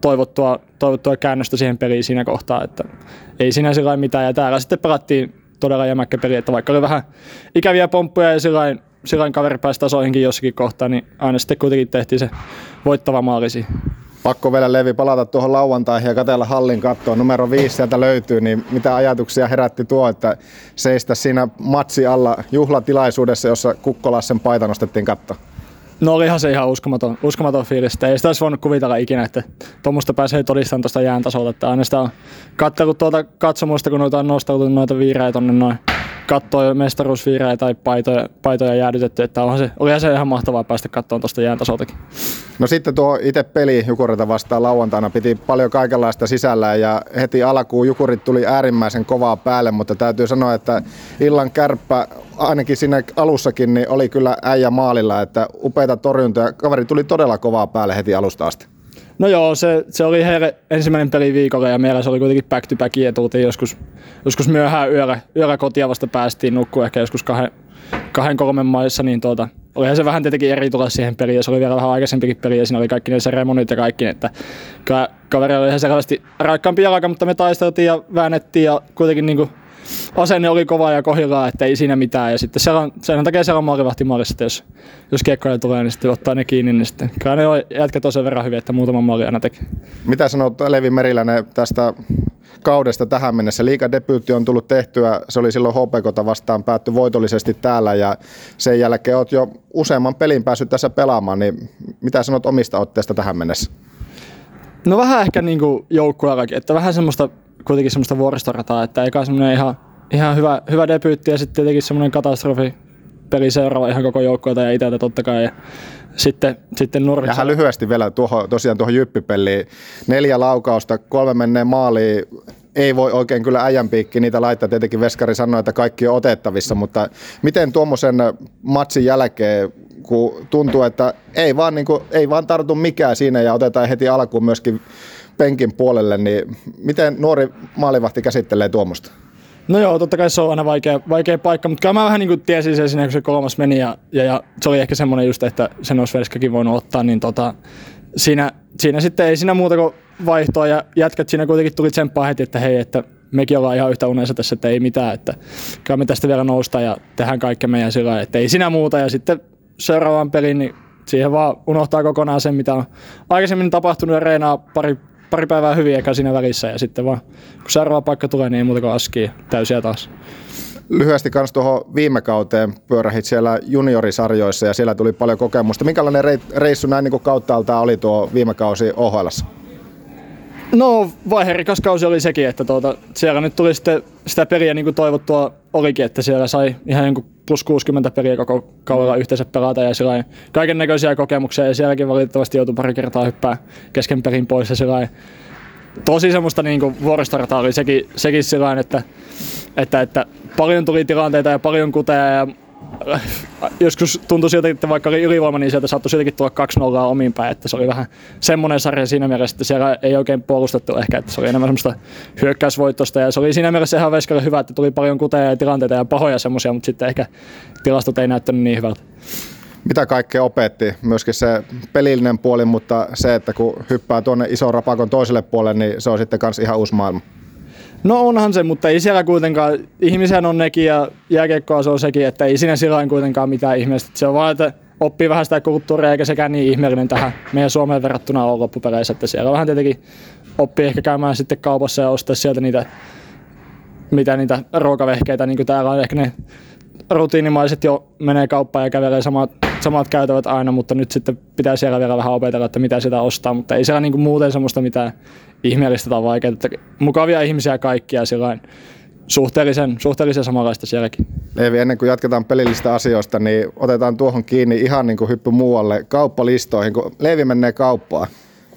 toivottua, toivottua käännöstä siihen peliin siinä kohtaa, että ei siinä sillä mitään. Ja täällä sitten pelattiin todella jämäkkä peli, että vaikka oli vähän ikäviä pomppuja ja sillä silloin kaveri pääsi tasoihinkin jossakin kohtaa, niin aina sitten kuitenkin tehtiin se voittava maalisi. Pakko vielä Levi palata tuohon lauantaihin ja katella hallin kattoon. Numero viisi sieltä löytyy, niin mitä ajatuksia herätti tuo, että seistä siinä matsi alla juhlatilaisuudessa, jossa Kukkolassen paita nostettiin katto? No olihan se ihan uskomaton, uskomaton fiilis. Ei sitä olisi voinut kuvitella ikinä, että tuommoista pääsee todistamaan tuosta jään tasolta. Että aina sitä on katsellut tuota katsomusta, kun noita on nostautunut noita viirejä tuonne noin kattoi mestaruusviirejä tai paitoja, paitoja jäädytetty, että onhan se, olihan se ihan mahtavaa päästä katsomaan tuosta jään tasoltakin. No sitten tuo itse peli Jukurilta vastaan lauantaina piti paljon kaikenlaista sisällä ja heti alkuun Jukurit tuli äärimmäisen kovaa päälle, mutta täytyy sanoa, että illan kärppä ainakin siinä alussakin niin oli kyllä äijä maalilla, että upeita torjuntoja. Kaveri tuli todella kovaa päälle heti alusta asti. No joo, se, se oli heille ensimmäinen peli viikolla ja meillä se oli kuitenkin back to back ja tultiin joskus, joskus myöhään yöllä, yöllä kotia vasta päästiin nukkua ehkä joskus kahden, kahden kolmen maissa, niin tuota, olihan se vähän tietenkin eri tulla siihen peliin ja se oli vielä vähän aikaisempikin peli ja siinä oli kaikki ne seremonit ja kaikki, että kaveri oli ihan selvästi raikkaampi jalka, mutta me taisteltiin ja väännettiin ja kuitenkin niin kuin asenne oli kova ja kohillaan, että ei siinä mitään. Ja sitten selän, sen takia siellä maalivahti maalissa, että jos, jos kiekkoja tulee, niin sitten ottaa ne kiinni, niin sitten kyllä ne on jätkät on sen verran hyviä, että muutama maali aina teki. Mitä sanot Levi Meriläinen tästä kaudesta tähän mennessä. Liikadebyytti on tullut tehtyä, se oli silloin HPKta vastaan päätty voitollisesti täällä ja sen jälkeen olet jo useamman pelin päässyt tässä pelaamaan, niin mitä sanot omista otteista tähän mennessä? No vähän ehkä niin joukkueellakin, että vähän semmoista kuitenkin semmoista vuoristorataa, että eka semmoinen ihan, ihan hyvä, hyvä debyytti ja sitten tietenkin semmoinen katastrofi peli seuraava ihan koko joukkueelta ja itseltä totta kai. Ja sitten, sitten. Ja lyhyesti vielä tuohon, tosiaan tuohon jyppipeliin. Neljä laukausta, kolme menneen maaliin. Ei voi oikein kyllä äijänpiikki niitä laittaa. Tietenkin Veskari sanoi, että kaikki on otettavissa, mutta miten tuommoisen matsin jälkeen, kun tuntuu, että ei vaan, niin kuin, ei vaan tartu mikään siinä ja otetaan heti alkuun myöskin penkin puolelle, niin miten nuori maalivahti käsittelee tuommoista? No joo, totta kai se on aina vaikea, vaikea paikka, mutta kyllä mä vähän niin kuin tiesin sen siinä, kun se kolmas meni ja, ja, ja se oli ehkä semmoinen just, että sen olisi Velskakin voinut ottaa, niin tota, siinä, siinä sitten ei siinä muuta kuin vaihtoa ja jätkät siinä kuitenkin tuli tsemppaa heti, että hei, että mekin ollaan ihan yhtä unessa tässä, että ei mitään, että kyllä me tästä vielä nousta ja tehdään kaikkemme ja sillä että ei siinä muuta ja sitten seuraavaan peliin, niin siihen vaan unohtaa kokonaan sen, mitä on aikaisemmin tapahtunut ja reenaa pari pari päivää hyvin eka siinä välissä ja sitten vaan kun seuraava paikka tulee, niin ei muuta kuin askii täysiä taas. lyhyesti kans tuohon viime kauteen pyörähit siellä juniorisarjoissa ja siellä tuli paljon kokemusta. Minkälainen reissu näin niin kauttaaltaan oli tuo viime kausi OHL? No vaiherikas kausi oli sekin, että tuota, siellä nyt tuli sitten sitä peliä niin kuin toivottua olikin, että siellä sai ihan niin plus 60 peliä koko kaudella yhteensä pelata ja kaiken näköisiä kokemuksia ja sielläkin valitettavasti joutui pari kertaa hyppää kesken pelin pois ja sillä tosi semmoista niin vuoristorataa oli sekin, sekin sillä että, että, että, paljon tuli tilanteita ja paljon kuteja ja joskus tuntui siltä, että vaikka oli ylivoima, niin sieltä saattoi siltikin tulla 2-0 omiin päin. Että se oli vähän semmoinen sarja siinä mielessä, että siellä ei oikein puolustettu ehkä, että se oli enemmän semmoista hyökkäysvoittosta. Ja se oli siinä mielessä ihan Veskalle hyvä, että tuli paljon kuteja ja tilanteita ja pahoja semmoisia, mutta sitten ehkä tilastot ei näyttänyt niin hyvältä. Mitä kaikkea opetti? Myöskin se pelillinen puoli, mutta se, että kun hyppää tuonne iso rapakon toiselle puolelle, niin se on sitten myös ihan uusi maailma. No onhan se, mutta ei siellä kuitenkaan, ihmisiä on nekin ja jääkiekkoa se on sekin, että ei siinä sillä kuitenkaan mitään ihmeellistä. Se on vaan, että oppii vähän sitä kulttuuria eikä sekään niin ihmeellinen tähän meidän Suomeen verrattuna ole loppupeleissä, että siellä vähän tietenkin oppii ehkä käymään sitten kaupassa ja ostaa sieltä niitä, mitä niitä ruokavehkeitä, niin kuin täällä on. Ehkä ne rutiinimaiset jo menee kauppaan ja kävelee samat, samat käytävät aina, mutta nyt sitten pitää siellä vielä vähän opetella, että mitä sitä ostaa, mutta ei siellä niin kuin muuten semmoista mitään ihmeellistä tai vaikeaa. Että mukavia ihmisiä kaikkia sillain suhteellisen, suhteellisen samanlaista sielläkin. Eevi, ennen kuin jatketaan pelillistä asioista, niin otetaan tuohon kiinni ihan niin kuin hyppy muualle kauppalistoihin. Kun Leevi menee kauppaan,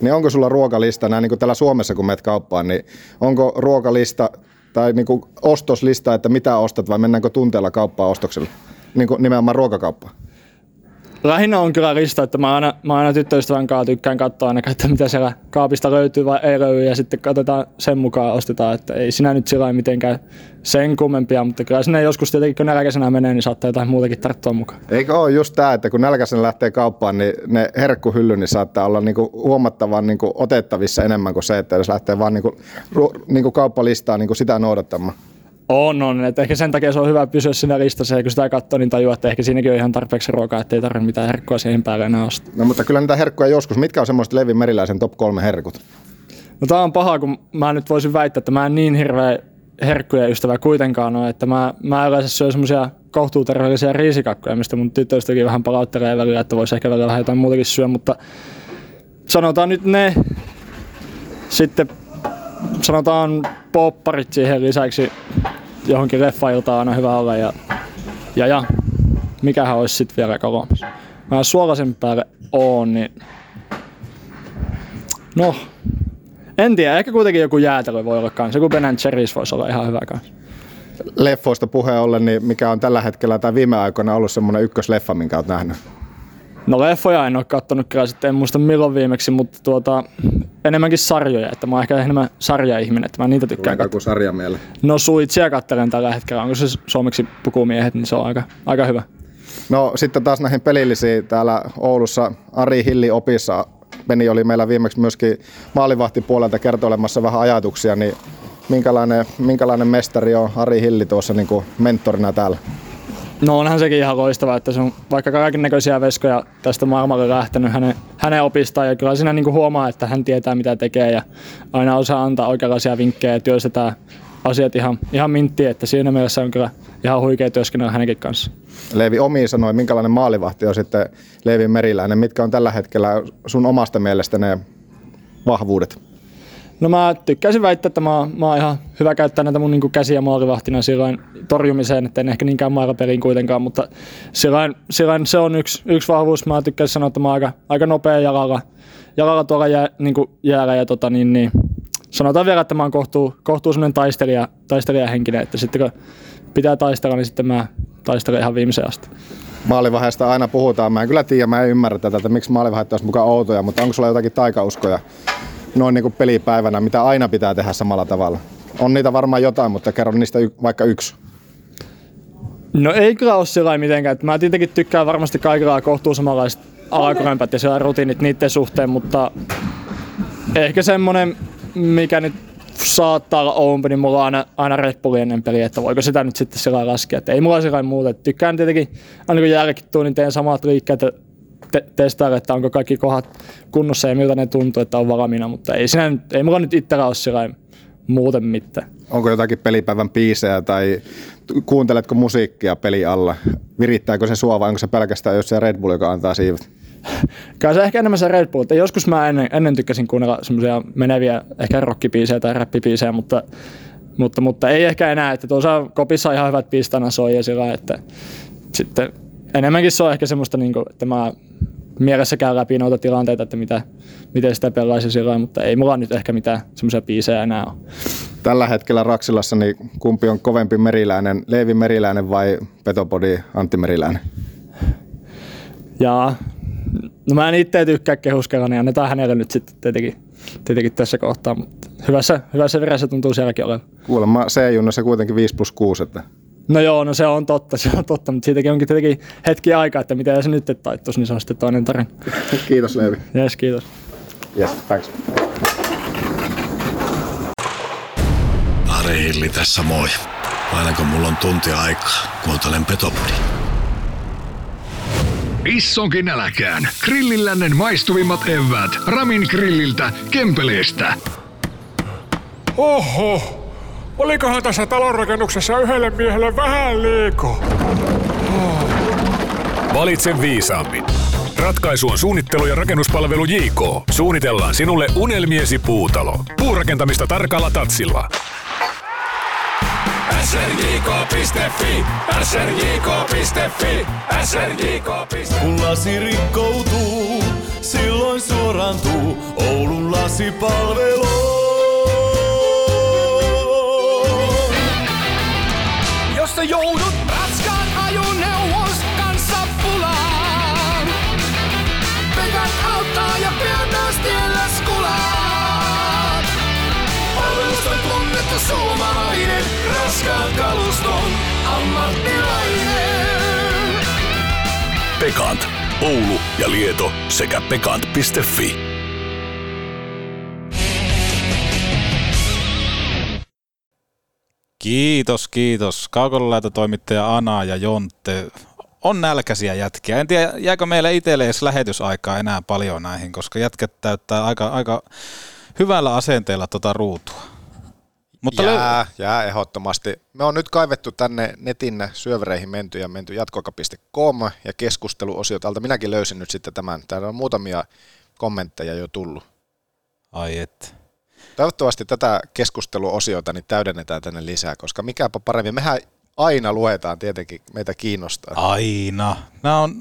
niin onko sulla ruokalista, näin niin kuin täällä Suomessa kun menet kauppaan, niin onko ruokalista tai niin kuin ostoslista, että mitä ostat vai mennäänkö tunteella kauppaan ostoksella? Niin kuin nimenomaan ruokakauppaan lähinnä on kyllä lista, että mä aina, mä aina tyttöystävän kanssa tykkään katsoa aina, että mitä siellä kaapista löytyy vai ei löydy ja sitten katsotaan sen mukaan ostetaan, että ei sinä nyt sillä mitenkään sen kummempia, mutta kyllä sinne joskus tietenkin kun nälkäisenä menee, niin saattaa jotain muutakin tarttua mukaan. Eikö ole just tämä, että kun nälkäisenä lähtee kauppaan, niin ne herkkuhylly niin saattaa olla niinku huomattavan niinku otettavissa enemmän kuin se, että jos lähtee vaan niinku, niinku kauppalistaa niinku sitä noudattamaan. On, on. Et ehkä sen takia se on hyvä pysyä siinä listassa ja kun sitä katsoo, niin tajuu, että ehkä siinäkin on ihan tarpeeksi ruokaa, ettei tarvitse mitään herkkua siihen päälle enää ostaa. No mutta kyllä niitä herkkuja joskus. Mitkä on semmoista Levi Meriläisen top kolme herkut? No tää on paha, kun mä nyt voisin väittää, että mä en niin hirveä herkkujen ystävä kuitenkaan ole, että mä, mä yleensä syön semmoisia kohtuuterveellisiä riisikakkoja, mistä mun tyttöystäkin vähän palauttelee välillä, että voisi ehkä välillä vähän jotain muutakin syödä, mutta sanotaan nyt ne. Sitten sanotaan popparit siihen lisäksi johonkin leffailtaan aina hyvä olla ja, ja, ja mikähän olisi sitten vielä kolmas. Mä suolaisen päälle oon, niin no, en tiedä, ehkä kuitenkin joku jäätelö voi olla kanssa, joku Ben Cherries voisi olla ihan hyvä kanssa. Leffoista puheen ollen, niin mikä on tällä hetkellä tai viime aikoina ollut semmoinen ykkösleffa, minkä olet nähnyt? No leffoja en ole kattonut kyllä sitten, en muista milloin viimeksi, mutta tuota, enemmänkin sarjoja, että mä oon ehkä enemmän sarja-ihminen, että mä niitä tykkään. Tuleeko sarja mieleen? No Suitsia kattelen tällä hetkellä, onko se suomeksi pukumiehet, niin se on aika, aika hyvä. No sitten taas näihin pelillisiin täällä Oulussa Ari Hilli opissa. Peni oli meillä viimeksi myöskin maalivahtipuolelta kertoilemassa vähän ajatuksia, niin minkälainen, minkälainen mestari on Ari Hilli tuossa niin kuin mentorina täällä? No onhan sekin ihan loistava, että se on vaikka kaiken näköisiä veskoja tästä maailmalle lähtenyt hänen, hänen opistaan ja kyllä siinä niin kuin huomaa, että hän tietää mitä tekee ja aina osaa antaa oikeanlaisia vinkkejä ja työstetään asiat ihan, ihan minttiin, että siinä mielessä on kyllä ihan huikea työskennellä hänenkin kanssa. Leevi Omi sanoi, minkälainen maalivahti on sitten Leevi Meriläinen. Mitkä on tällä hetkellä sun omasta mielestä ne vahvuudet? No mä tykkäisin väittää, että mä, mä oon ihan hyvä käyttää näitä mun niin käsiä maalivahtina silloin torjumiseen, että en ehkä niinkään mailapeliin kuitenkaan, mutta silloin, silloin se on yksi, yksi vahvuus. Mä tykkäisin sanoa, että mä oon aika, aika nopea jalalla, jalalla tuolla jää, niin jäällä ja tota, niin, niin, sanotaan vielä, että mä oon kohtuu, kohtuu sellainen taistelija, taistelijahenkinen, että sitten kun pitää taistella, niin sitten mä taistelen ihan viimeiseen asti. Maalivaiheesta aina puhutaan. Mä en kyllä tiedä, mä en ymmärrä tätä, että miksi maalivaiheet olisi mukaan outoja, mutta onko sulla jotakin taikauskoja noin niin kuin pelipäivänä, mitä aina pitää tehdä samalla tavalla? On niitä varmaan jotain, mutta kerro niistä y- vaikka yksi. No ei kyllä ole sillä mitenkään. Mä tietenkin tykkään varmasti kaikilla kohtuu samanlaiset alakorempät ja siellä rutiinit niiden suhteen, mutta ehkä semmonen, mikä nyt saattaa olla oumpi, niin mulla on aina, aina reppuli ennen peliä, että voiko sitä nyt sitten sillä laskea. Että ei mulla sillä muuta. Tykkään tietenkin, aina kun jälkikin tuu, niin teen samat liikkeet, te- testailla, että onko kaikki kohdat kunnossa ja miltä ne tuntuu, että on valmiina, mutta ei, siinä, ei mulla nyt itsellä ole sillä muuten mitään. Onko jotakin pelipäivän biisejä tai kuunteletko musiikkia peli alla? Virittääkö se sua vai onko se pelkästään jos se Red Bull, joka antaa siivet? Kai se ehkä enemmän se Red Bull. että Joskus mä ennen, ennen tykkäsin kuunnella semmoisia meneviä ehkä rockipiisejä tai räppipiisejä, mutta, mutta, mutta, ei ehkä enää. Että tuossa kopissa on ihan hyvät pistana soi ja sillä, että sitten enemmänkin se on ehkä semmoista, niin kuin, että mä mielessä käy läpi noita tilanteita, että mitä, miten sitä pelaisi sillä mutta ei mulla nyt ehkä mitään semmoisia biisejä enää ole. Tällä hetkellä Raksilassa, niin kumpi on kovempi meriläinen, Leevi Meriläinen vai Petopodi Antti Meriläinen? Ja no mä en itse tykkää kehuskella, niin annetaan hänelle nyt sitten tietenkin, tietenkin tässä kohtaa, mutta hyvässä, hyvässä virassa tuntuu sielläkin olevan. Kuulemma C-junnossa kuitenkin 5 plus 6, että No joo, no se on totta, se on totta, mutta siitäkin onkin tietenkin hetki aikaa, että miten se nyt taittuisi, niin se on sitten toinen tarina. kiitos Leevi. Yes, kiitos. Yes, thanks. Ari Hilli tässä moi. Aina kun mulla on tunti aikaa, kuuntelen Petopodi. Issonkin äläkään. Grillillännen maistuvimmat evät. Ramin grilliltä, Kempeleestä. Oho, olikohan tässä talonrakennuksessa yhdelle miehelle vähän liiko? Oh. Valitse viisaammin. Ratkaisu on suunnittelu- ja rakennuspalvelu JK. Suunnitellaan sinulle unelmiesi puutalo. Puurakentamista tarkalla tatsilla. srjk.fi, srjk.fi, srjk.fi. Kun lasi rikkoutuu, silloin suorantuu Oulun lasipalvelu. Joudut raskaan ajoneuvos kanssa pulaan, Pekat auttaa ja pian myös tiellä skulaat. Palvelusta tunnettu suomalainen, raskaan kaluston ammattilainen. Pekant. Oulu ja Lieto sekä pekant.fi. Kiitos, kiitos. Kaukolalaita toimittaja Ana ja Jontte. On nälkäisiä jätkiä. En tiedä, jääkö meille itselle edes lähetysaikaa enää paljon näihin, koska jätkät täyttää aika, aika hyvällä asenteella tota ruutua. Mutta jää, löy- jää ehdottomasti. Me on nyt kaivettu tänne netin syövereihin menty ja menty jatkoka.com ja keskusteluosio. Täältä minäkin löysin nyt sitten tämän. Täällä on muutamia kommentteja jo tullut. Ai et. Toivottavasti tätä keskusteluosiota niin täydennetään tänne lisää, koska mikäpä paremmin. Mehän aina luetaan tietenkin, meitä kiinnostaa. Aina. Nämä on,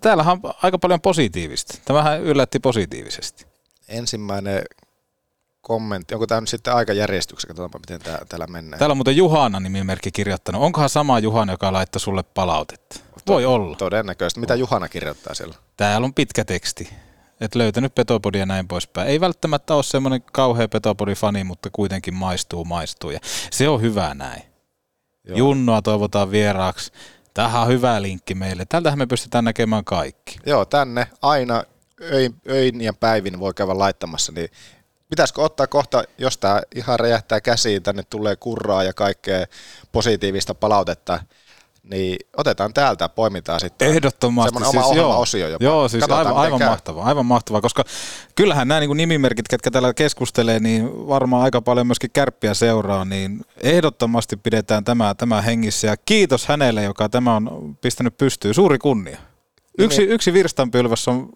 täällähän on aika paljon positiivista. Tämähän yllätti positiivisesti. Ensimmäinen kommentti. Onko tämä nyt sitten aikajärjestyksessä? Katsotaanpa, miten tää, täällä mennään. Täällä on muuten Juhana nimimerkki kirjoittanut. Onkohan sama Juhana, joka laittoi sulle palautetta? Voi olla. Todennäköisesti. Mitä Juhana kirjoittaa siellä? Täällä on pitkä teksti. Et löytänyt Petopodia ja näin poispäin. Ei välttämättä ole semmoinen kauhea Petopodi-fani, mutta kuitenkin maistuu, maistuu. Ja se on hyvä näin. Joo. Junnoa toivotaan vieraaksi. Tähän on hyvä linkki meille. Tältähän me pystytään näkemään kaikki. Joo, tänne aina öin, öin ja päivin voi käydä laittamassa, niin pitäisikö ottaa kohta, jos tämä ihan räjähtää käsiin, tänne tulee kurraa ja kaikkea positiivista palautetta, niin otetaan täältä ja poimitaan sitten. Ehdottomasti. Semmoinen siis oma joo, osio jopa. Joo, siis Katsotaan, aivan, aivan mahtavaa, aivan mahtavaa, koska kyllähän nämä niin nimimerkit, ketkä täällä keskustelee, niin varmaan aika paljon myöskin kärppiä seuraa, niin ehdottomasti pidetään tämä, tämä hengissä ja kiitos hänelle, joka tämä on pistänyt pystyyn. Suuri kunnia. Yksi, niin. yksi virstanpylväs on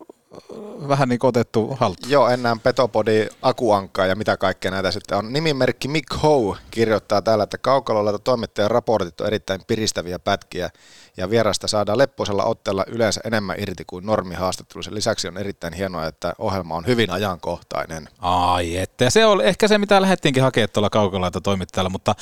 vähän niin otettu haltuun. Joo, enää Petopodi, Akuankka ja mitä kaikkea näitä sitten on. Nimimerkki Mick Ho kirjoittaa täällä, että kaukalolla toimittajan raportit on erittäin piristäviä pätkiä ja vierasta saadaan lepposella otteella yleensä enemmän irti kuin normihaastattelussa. Lisäksi on erittäin hienoa, että ohjelma on hyvin ajankohtainen. Ai että, se oli ehkä se, mitä lähdettiinkin hakemaan tuolla kaukalolla toimittajalla, mutta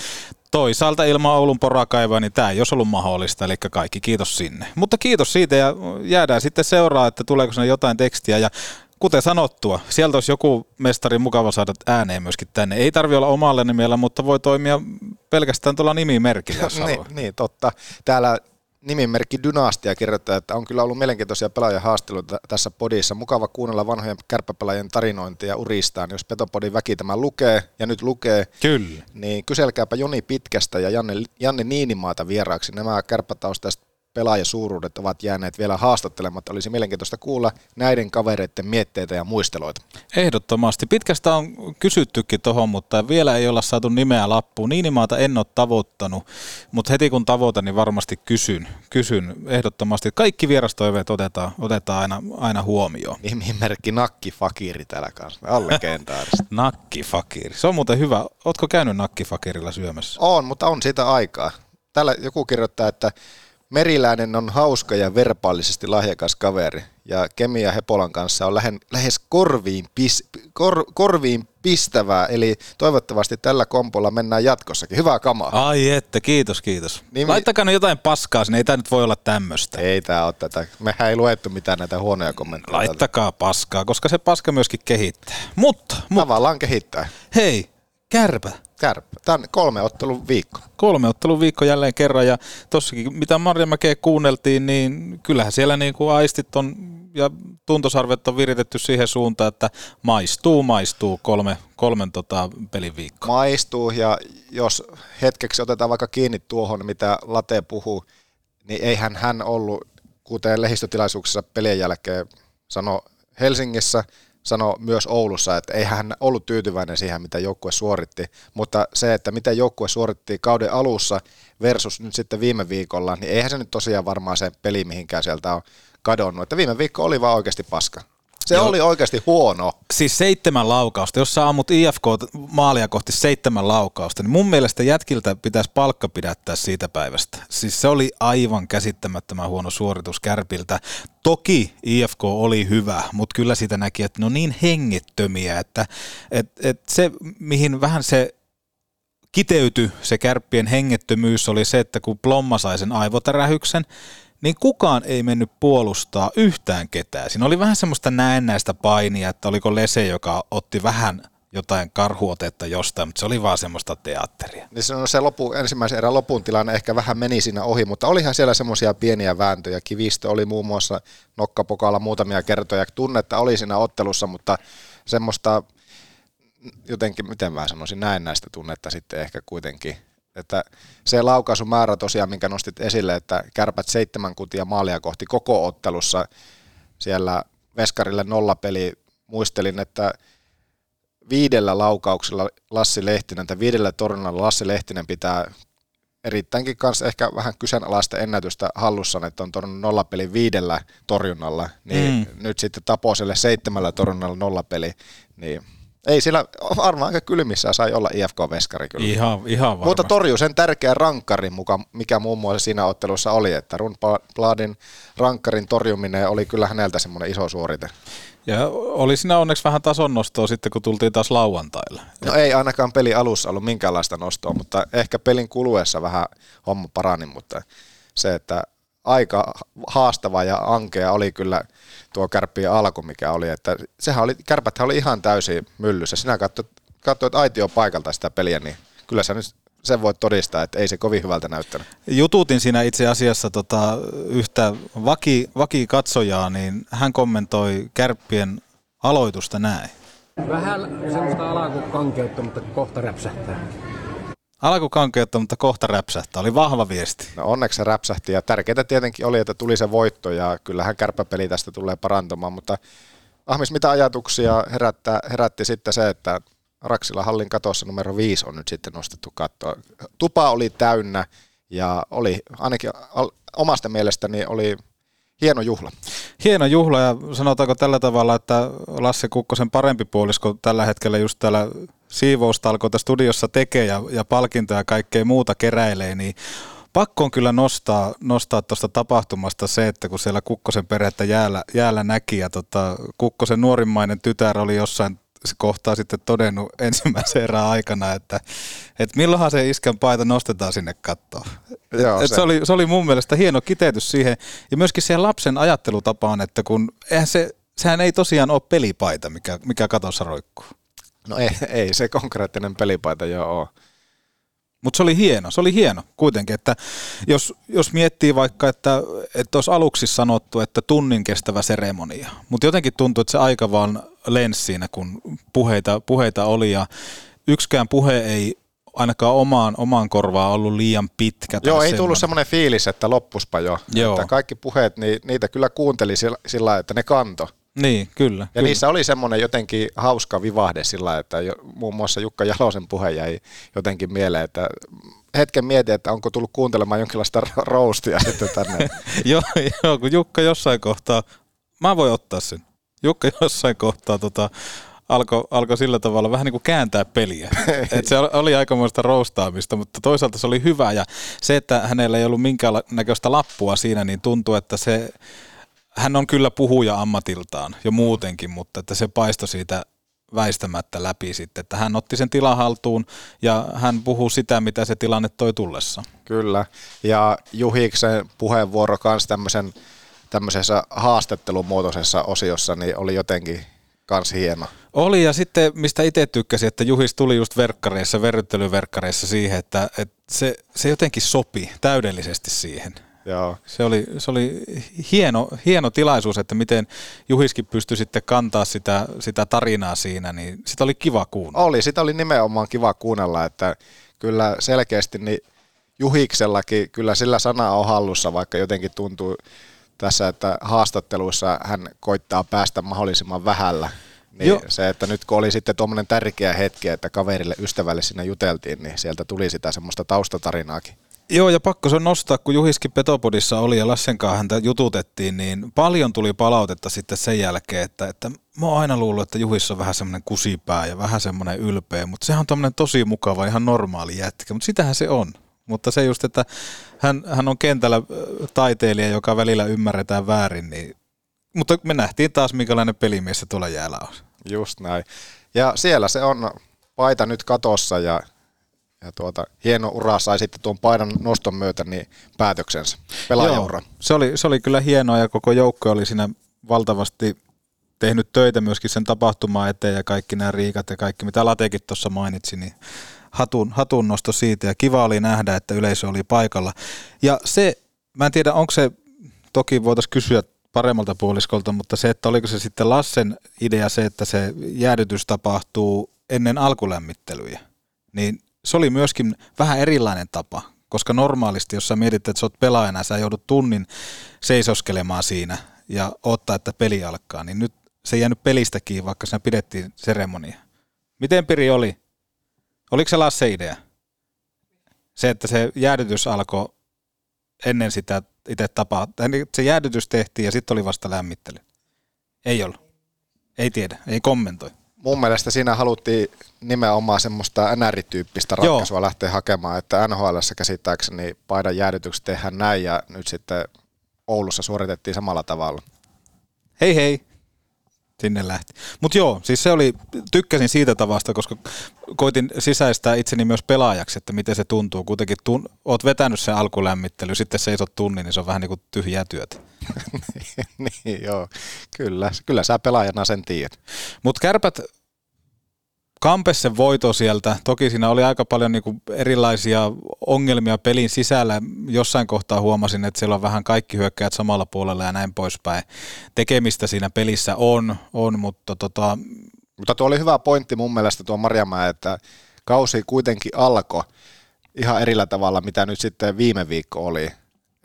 toisaalta ilman Oulun porakaivoa, niin tämä ei olisi ollut mahdollista, eli kaikki kiitos sinne. Mutta kiitos siitä ja jäädään sitten seuraa, että tuleeko sinne jotain tekstiä ja kuten sanottua, sieltä olisi joku mestari mukava saada ääneen myöskin tänne. Ei tarvi olla omalle nimellä, mutta voi toimia pelkästään tuolla nimimerkillä, jos niin, niin, totta. Täällä nimimerkki Dynastia kirjoittaa, että on kyllä ollut mielenkiintoisia pelaajahaasteluita tässä podissa. Mukava kuunnella vanhojen kärppäpelaajien tarinointia uristaan. Jos Petopodin väki tämän lukee ja nyt lukee, kyllä. niin kyselkääpä Joni Pitkästä ja Janne, Janne Niinimaata vieraaksi. Nämä kärppätaustaiset pelaajasuuruudet ovat jääneet vielä haastattelematta. Olisi mielenkiintoista kuulla näiden kavereiden mietteitä ja muisteloita. Ehdottomasti. Pitkästä on kysyttykin tuohon, mutta vielä ei olla saatu nimeä lappuun. Niinimaata en ole tavoittanut, mutta heti kun tavoitan, niin varmasti kysyn. Kysyn ehdottomasti. Kaikki vierastoiveet otetaan, otetaan aina, aina huomioon. Nimimerkki Nakkifakiri täällä kanssa. Allegendaarista. Nakkifakiri. Se on muuten hyvä. Ootko käynyt Nakkifakirilla syömässä? On, mutta on siitä aikaa. Täällä joku kirjoittaa, että Meriläinen on hauska ja verbaalisesti lahjakas kaveri. Ja Kemia Hepolan kanssa on lähen, lähes korviin, pis, kor, korviin pistävää, eli toivottavasti tällä kompolla mennään jatkossakin. Hyvää kamaa. Ai että, kiitos, kiitos. Nimi- Laittakaa nyt jotain paskaa sinne, ei tämä nyt voi olla tämmöistä. Ei tää ole tätä. Mehän ei luettu mitään näitä huonoja kommentteja. Laittakaa paskaa, koska se paska myöskin kehittää. Mutta, mutta Tavallaan kehittää. hei, kärpä. Kärppä. Tämä on kolme ottelun viikko. Kolme ottelun viikko jälleen kerran ja tossakin mitä Marjamäkeä kuunneltiin, niin kyllähän siellä niin kuin aistit on ja tuntosarvet on viritetty siihen suuntaan, että maistuu, maistuu kolme, kolmen tota pelin viikko. Maistuu ja jos hetkeksi otetaan vaikka kiinni tuohon, mitä Late puhuu, niin eihän hän ollut, kuten lehdistötilaisuuksessa pelien jälkeen sanoi Helsingissä, sanoi myös Oulussa, että eihän hän ollut tyytyväinen siihen, mitä joukkue suoritti, mutta se, että miten joukkue suoritti kauden alussa versus nyt sitten viime viikolla, niin eihän se nyt tosiaan varmaan se peli mihinkään sieltä on kadonnut, että viime viikko oli vaan oikeasti paska. Se Joo. oli oikeasti huono. Siis seitsemän laukausta. Jos sä ammut IFK maalia kohti seitsemän laukausta, niin mun mielestä jätkiltä pitäisi palkka pidättää siitä päivästä. Siis se oli aivan käsittämättömän huono suoritus Kärpiltä. Toki IFK oli hyvä, mutta kyllä siitä näki, että ne on niin hengettömiä, että et, et se, mihin vähän se kiteyty se kärppien hengettömyys oli se, että kun Plomma sai sen aivotärähyksen, niin kukaan ei mennyt puolustaa yhtään ketään. Siinä oli vähän semmoista näennäistä painia, että oliko Lese, joka otti vähän jotain karhuotetta jostain, mutta se oli vaan semmoista teatteria. Niin se, on se lopu, ensimmäisen erän lopun tilanne ehkä vähän meni siinä ohi, mutta olihan siellä semmoisia pieniä vääntöjä. Kivistö oli muun muassa nokkapokalla muutamia kertoja. Tunnetta oli siinä ottelussa, mutta semmoista jotenkin, miten mä sanoisin, näennäistä tunnetta sitten ehkä kuitenkin. Että se laukaisumäärä tosiaan, minkä nostit esille, että kärpät seitsemän kutia maalia kohti koko ottelussa siellä Veskarille nollapeli. Muistelin, että viidellä laukauksella Lassi Lehtinen tai viidellä torjunnalla Lassi Lehtinen pitää erittäinkin kanssa ehkä vähän kyseenalaista ennätystä hallussaan, että on torjunut nollapeli viidellä torjunnalla, niin mm. nyt sitten Taposelle seitsemällä torjunnalla nollapeli, niin ei siellä varmaan aika kylmissä sai olla IFK-veskari kyllä. Ihan, ihan varmasti. Mutta torjuu sen tärkeän rankkarin, muka, mikä muun muassa siinä ottelussa oli, että Rundbladin rankkarin torjuminen oli kyllä häneltä semmoinen iso suorite. Ja oli siinä onneksi vähän tason nostoa sitten, kun tultiin taas lauantaille. No ei ainakaan peli alussa ollut minkäänlaista nostoa, mutta ehkä pelin kuluessa vähän homma parani, mutta se, että aika haastava ja ankea oli kyllä tuo kärppien alku, mikä oli, että sehän oli, kärpäthän oli ihan täysin myllyssä. Sinä katsoit, katsoit aitio paikalta sitä peliä, niin kyllä sä nyt sen voit todistaa, että ei se kovin hyvältä näyttänyt. Jututin siinä itse asiassa tota, yhtä vaki, vaki katsojaa, niin hän kommentoi kärppien aloitusta näin. Vähän semmoista alakukankeutta, mutta kohta räpsähtää. Alkukankeutta, mutta kohta räpsähtää. Oli vahva viesti. No onneksi se räpsähti ja tärkeintä tietenkin oli, että tuli se voitto ja kyllähän kärppäpeli tästä tulee parantumaan, mutta Ahmis, mitä ajatuksia herättää, herätti sitten se, että Raksila hallin katossa numero 5 on nyt sitten nostettu kattoa. Tupa oli täynnä ja oli ainakin omasta mielestäni oli hieno juhla. Hieno juhla ja sanotaanko tällä tavalla, että Lasse Kukkosen parempi puolisko tällä hetkellä just täällä siivoustalkoita studiossa tekee ja, ja palkintoja ja kaikkea muuta keräilee, niin pakko on kyllä nostaa nostaa tuosta tapahtumasta se, että kun siellä Kukkosen perhettä jäällä, jäällä näki ja tota, Kukkosen nuorimmainen tytär oli jossain kohtaa sitten todennut ensimmäisen erään aikana, että, että milloinhan se iskän paita nostetaan sinne kattoon. Joo, se- se, oli, se oli mun mielestä hieno kiteytys siihen ja myöskin siihen lapsen ajattelutapaan, että kun eihän se, sehän ei tosiaan ole pelipaita, mikä, mikä katossa roikkuu. No ei, ei se konkreettinen pelipaita jo ole. Mutta se oli hieno, se oli hieno kuitenkin, että jos, jos miettii vaikka, että, että olisi aluksi sanottu, että tunnin kestävä seremonia, mutta jotenkin tuntui, että se aika vaan lensi siinä, kun puheita, puheita oli ja yksikään puhe ei ainakaan omaan, omaan korvaan ollut liian pitkä. Joo, ei tullut semmoinen. fiilis, että loppuspa jo. Joo. Että kaikki puheet, niin niitä kyllä kuunteli sillä, sillä että ne kanto. Niin, kyllä. Ja kyllä. niissä oli semmoinen jotenkin hauska vivahde sillä että jo, muun muassa Jukka Jalosen puhe jäi jotenkin mieleen, että hetken mietin, että onko tullut kuuntelemaan jonkinlaista ro- roastia sitten tänne. joo, joo, kun Jukka jossain kohtaa, mä voin ottaa sen. Jukka jossain kohtaa tota, alkoi alko sillä tavalla vähän niin kuin kääntää peliä. Et se oli aikamoista roustaamista, mutta toisaalta se oli hyvä ja se, että hänellä ei ollut minkäännäköistä lappua siinä, niin tuntuu, että se, hän on kyllä puhuja ammatiltaan jo muutenkin, mutta että se paistoi siitä väistämättä läpi sitten, että hän otti sen tilan haltuun ja hän puhuu sitä, mitä se tilanne toi tullessa. Kyllä. Ja Juhiksen puheenvuoro kanssa tämmöisen, tämmöisessä haastattelumuotoisessa osiossa niin oli jotenkin kans hieno. Oli ja sitten mistä itse tykkäsin, että Juhis tuli just verkkareissa, verryttelyverkkareissa siihen, että, että se, se jotenkin sopi täydellisesti siihen. Joo. Se oli, se oli hieno, hieno tilaisuus, että miten Juhiskin pystyi sitten kantaa sitä, sitä tarinaa siinä, niin sitä oli kiva kuunnella. Oli, sitä oli nimenomaan kiva kuunnella, että kyllä selkeästi niin Juhiksellakin kyllä sillä sana on hallussa, vaikka jotenkin tuntuu tässä, että haastatteluissa hän koittaa päästä mahdollisimman vähällä. Niin Joo. se, että nyt kun oli sitten tuommoinen tärkeä hetki, että kaverille, ystävälle siinä juteltiin, niin sieltä tuli sitä semmoista taustatarinaakin. Joo, ja pakko se on nostaa, kun Juhiskin Petopodissa oli ja Lassen kanssa häntä jututettiin, niin paljon tuli palautetta sitten sen jälkeen, että, että mä oon aina luullut, että Juhis on vähän semmoinen kusipää ja vähän semmoinen ylpeä, mutta sehän on tommonen tosi mukava, ihan normaali jätkä, mutta sitähän se on. Mutta se just, että hän, hän on kentällä taiteilija, joka välillä ymmärretään väärin, niin mutta me nähtiin taas, minkälainen pelimies se tuolla jäällä on. Just näin. Ja siellä se on paita nyt katossa ja, ja tuota, hieno ura sai sitten tuon paidan noston myötä niin päätöksensä. Pelaajaura. Se oli, se oli kyllä hienoa ja koko joukko oli siinä valtavasti tehnyt töitä myöskin sen tapahtumaan eteen ja kaikki nämä riikat ja kaikki, mitä Latekin tuossa mainitsi, niin hatun, hatun nosto siitä ja kiva oli nähdä, että yleisö oli paikalla. Ja se, mä en tiedä, onko se, toki voitaisiin kysyä paremmalta puoliskolta, mutta se, että oliko se sitten Lassen idea se, että se jäädytys tapahtuu ennen alkulämmittelyjä, niin se oli myöskin vähän erilainen tapa, koska normaalisti, jos sä mietit, että sä oot pelaajana, sä joudut tunnin seisoskelemaan siinä ja ottaa, että peli alkaa, niin nyt se ei jäänyt pelistä kiinni, vaikka siinä pidettiin seremonia. Miten Piri oli? Oliko se Lasse idea? Se, että se jäädytys alkoi ennen sitä itse tapaa. niin, Se jäädytys tehtiin ja sitten oli vasta lämmittely. Ei ollut. Ei tiedä, ei kommentoi. Mun mielestä siinä haluttiin nimenomaan semmoista NR-tyyppistä Joo. ratkaisua lähteä hakemaan, että NHL käsittääkseni paidan jäädytykset tehdään näin ja nyt sitten Oulussa suoritettiin samalla tavalla. Hei hei. Sinne lähti. Mutta joo, siis se oli, tykkäsin siitä tavasta, koska koitin sisäistää itseni myös pelaajaksi, että miten se tuntuu. Kuitenkin tun, oot vetänyt sen alkulämmittely, sitten seisot tunnin, niin se on vähän niin kuin tyhjää työtä. niin joo, kyllä, kyllä sä pelaajana sen tiedät. Mutta kärpät kampes sen voito sieltä. Toki siinä oli aika paljon niinku erilaisia ongelmia pelin sisällä. Jossain kohtaa huomasin, että siellä on vähän kaikki hyökkäät samalla puolella ja näin poispäin. Tekemistä siinä pelissä on, on mutta tota, Mutta tuo oli hyvä pointti mun mielestä tuo Marjamäe, että kausi kuitenkin alkoi ihan erillä tavalla, mitä nyt sitten viime viikko oli.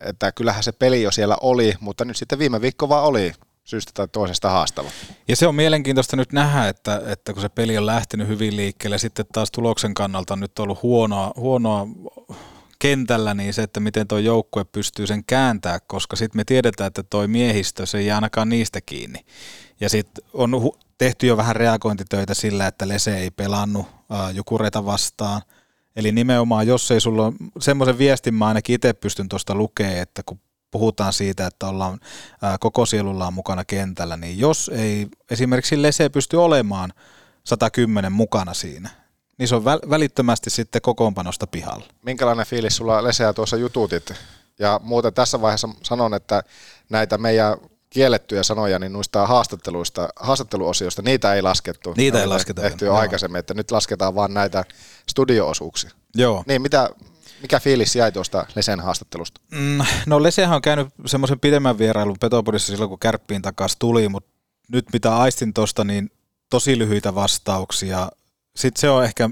Että kyllähän se peli jo siellä oli, mutta nyt sitten viime viikko vaan oli syystä tai toisesta haastava. Ja se on mielenkiintoista nyt nähdä, että, että kun se peli on lähtenyt hyvin liikkeelle, sitten taas tuloksen kannalta on nyt ollut huonoa, huonoa kentällä, niin se, että miten tuo joukkue pystyy sen kääntää, koska sitten me tiedetään, että toi miehistö, se ei ainakaan niistä kiinni. Ja sitten on tehty jo vähän reagointitöitä sillä, että Lese ei pelannut ää, Jukureita vastaan. Eli nimenomaan, jos ei sulla ole semmoisen viestin, mä ainakin itse pystyn tuosta lukemaan, että kun puhutaan siitä, että ollaan ää, koko sielullaan mukana kentällä, niin jos ei esimerkiksi Lese pysty olemaan 110 mukana siinä, niin se on väl- välittömästi sitten kokoonpanosta pihalla. Minkälainen fiilis sulla Leseä tuossa jututit? Ja muuten tässä vaiheessa sanon, että näitä meidän kiellettyjä sanoja, niin noista haastatteluista, haastatteluosioista, niitä ei laskettu. Niitä Ne ei lasketa Tehty jo aikaisemmin, että nyt lasketaan vaan näitä studio-osuuksia. Joo. Niin, mitä, mikä fiilis jäi tuosta Lesen haastattelusta? Mm, No Lesehän on käynyt semmoisen pidemmän vierailun Petopodissa silloin, kun kärppiin takaisin tuli, mutta nyt mitä aistin tuosta, niin tosi lyhyitä vastauksia. Sitten se on ehkä,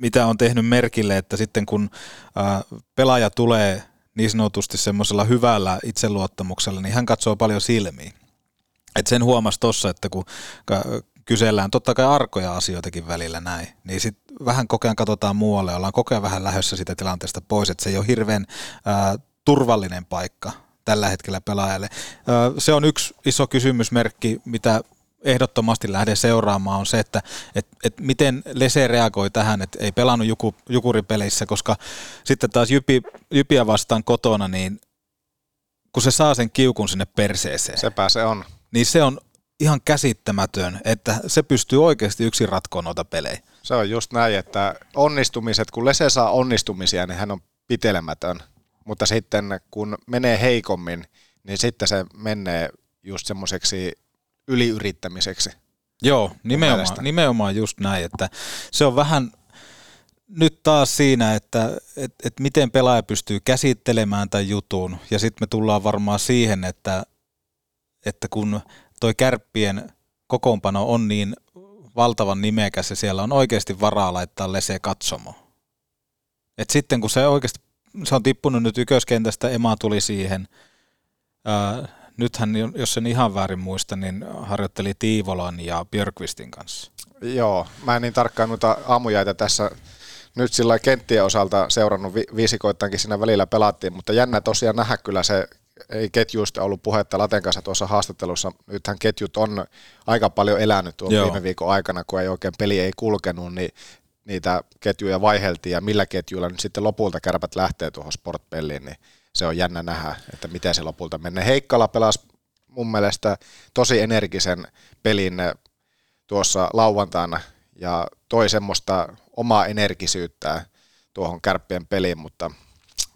mitä on tehnyt merkille, että sitten kun ää, pelaaja tulee niin sanotusti semmoisella hyvällä itseluottamuksella, niin hän katsoo paljon silmiin. Et sen huomasi tuossa, että kun kysellään totta kai arkoja asioitakin välillä näin, niin sitten vähän koko ajan katsotaan muualle, ollaan koko ajan vähän lähdössä sitä tilanteesta pois, että se ei ole hirveän ää, turvallinen paikka tällä hetkellä pelaajalle. Se on yksi iso kysymysmerkki, mitä ehdottomasti lähden seuraamaan on se, että et, et miten Lese reagoi tähän, että ei pelannut juku, jukuripeleissä, koska sitten taas Jypi, Jypiä vastaan kotona, niin kun se saa sen kiukun sinne perseeseen. Sepä se on. Niin se on ihan käsittämätön, että se pystyy oikeasti yksin ratkoon noita pelejä. Se on just näin, että onnistumiset, kun Lese saa onnistumisia, niin hän on pitelemätön. Mutta sitten kun menee heikommin, niin sitten se menee just semmoiseksi yliyrittämiseksi. Joo, nimenomaan, mielestä. nimenomaan just näin, että se on vähän nyt taas siinä, että et, et miten pelaaja pystyy käsittelemään tämän jutun, ja sitten me tullaan varmaan siihen, että, että kun toi kärppien kokoonpano on niin valtavan nimekäs ja siellä on oikeasti varaa laittaa lese katsomo. Et sitten kun se oikeasti, se on tippunut nyt ykköskentästä, Ema tuli siihen, ää, nythän, jos en ihan väärin muista, niin harjoitteli Tiivolan ja Björkvistin kanssa. Joo, mä en niin tarkkaan noita aamujaita tässä nyt sillä kenttien osalta seurannut vi- viisikoittaankin siinä välillä pelattiin, mutta jännä tosiaan nähdä kyllä se, ei ketjuista ollut puhetta Laten kanssa tuossa haastattelussa. Nythän ketjut on aika paljon elänyt tuon Joo. viime viikon aikana, kun ei oikein peli ei kulkenut, niin niitä ketjuja vaiheltiin ja millä ketjuilla nyt sitten lopulta kärpät lähtee tuohon sportpeliin, niin se on jännä nähdä, että miten se lopulta menee. Heikkala pelasi mun mielestä tosi energisen pelin tuossa lauantaina ja toi semmoista omaa energisyyttä tuohon kärppien peliin, mutta,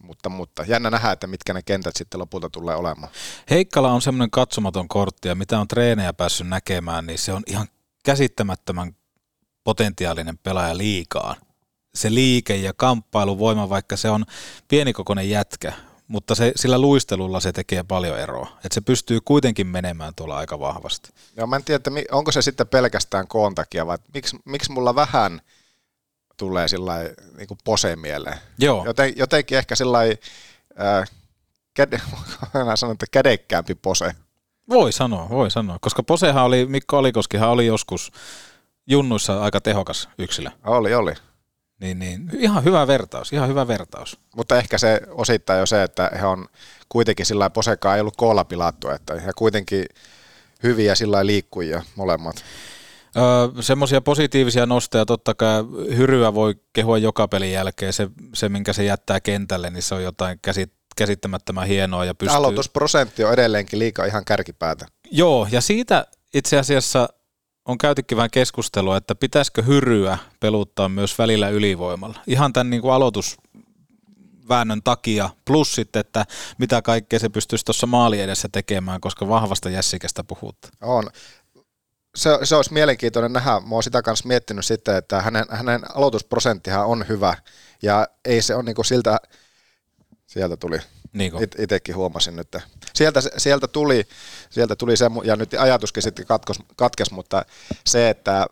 mutta, mutta jännä nähdä, että mitkä ne kentät sitten lopulta tulee olemaan. Heikkala on semmoinen katsomaton kortti ja mitä on treenejä päässyt näkemään, niin se on ihan käsittämättömän potentiaalinen pelaaja liikaan. Se liike ja kamppailuvoima, vaikka se on pienikokoinen jätkä, mutta se, sillä luistelulla se tekee paljon eroa. Että se pystyy kuitenkin menemään tuolla aika vahvasti. Joo, mä en tiedä, että onko se sitten pelkästään koon takia, vai miksi, miksi mulla vähän tulee sillä niin pose mieleen. Joo. Joten, jotenkin ehkä sillä äh, käde, sanon, että kädekkäämpi pose. Voi sanoa, voi sanoa. Koska Posehan oli, Mikko Alikoskihan oli joskus junnuissa aika tehokas yksilö. Oli, oli. Niin, niin. Ihan hyvä vertaus, ihan hyvä vertaus. Mutta ehkä se osittain jo se, että he on kuitenkin sillä lailla posekaan ei ollut koolla pilattu, että he kuitenkin hyviä sillä liikkujia molemmat. Öö, semmoisia positiivisia nostoja, totta kai hyryä voi kehua joka pelin jälkeen, se, se minkä se jättää kentälle, niin se on jotain käsit, käsittämättömän hienoa. Ja pystyy... Aloitusprosentti on edelleenkin liikaa ihan kärkipäätä. Joo, ja siitä itse asiassa on käytykin vähän keskustelua, että pitäisikö hyryä peluttaa myös välillä ylivoimalla. Ihan tämän niin kuin aloitusväännön takia, plus sitten, että mitä kaikkea se pystyisi tuossa maali edessä tekemään, koska vahvasta jässikästä puhutaan. On. Se, se olisi mielenkiintoinen nähdä. Mä oon sitä kanssa miettinyt sitten, että hänen, hänen aloitusprosenttihan on hyvä. Ja ei se ole niin kuin siltä, sieltä tuli, Niiko. It, itekin huomasin nyt. Sieltä, sieltä tuli, sieltä tuli se, ja nyt ajatuskin sitten katkos, katkes, mutta se, että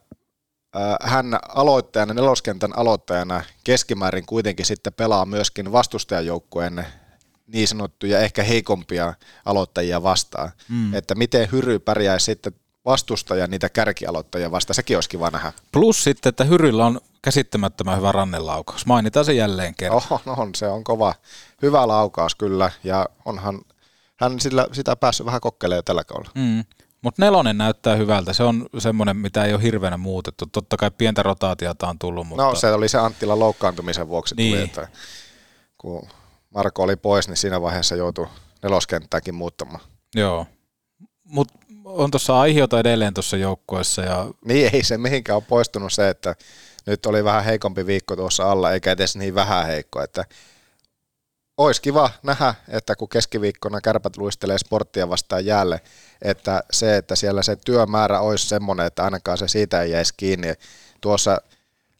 hän aloittajana, neloskentän aloittajana keskimäärin kuitenkin sitten pelaa myöskin vastustajajoukkueen niin sanottuja ehkä heikompia aloittajia vastaan. Mm. Että miten Hyry pärjäisi sitten vastustaja niitä kärkialoittajia vastaan, sekin olisi kiva nähdä. Plus sitten, että Hyryllä on käsittämättömän hyvä rannelaukaus. Mainitaan se jälleen kerran. Oho, no on, se on kova. Hyvä laukaus kyllä, ja onhan hän sillä, sitä päässyt vähän kokkelemaan tällä kaudella. Mm. Mutta nelonen näyttää hyvältä. Se on semmoinen, mitä ei ole hirveänä muutettu. Totta kai pientä rotaatiota on tullut, mutta... No se oli se Anttilan loukkaantumisen vuoksi Niin. tuli, että kun Marko oli pois, niin siinä vaiheessa joutui neloskenttääkin muuttamaan. Joo. Mutta on tuossa aiheota edelleen tuossa joukkueessa ja Niin ei se mihinkään ole poistunut se, että nyt oli vähän heikompi viikko tuossa alla, eikä edes niin vähän heikko, että olisi kiva nähdä, että kun keskiviikkona kärpät luistelee sporttia vastaan jäälle, että se, että siellä se työmäärä olisi semmoinen, että ainakaan se siitä ei jäisi kiinni. Tuossa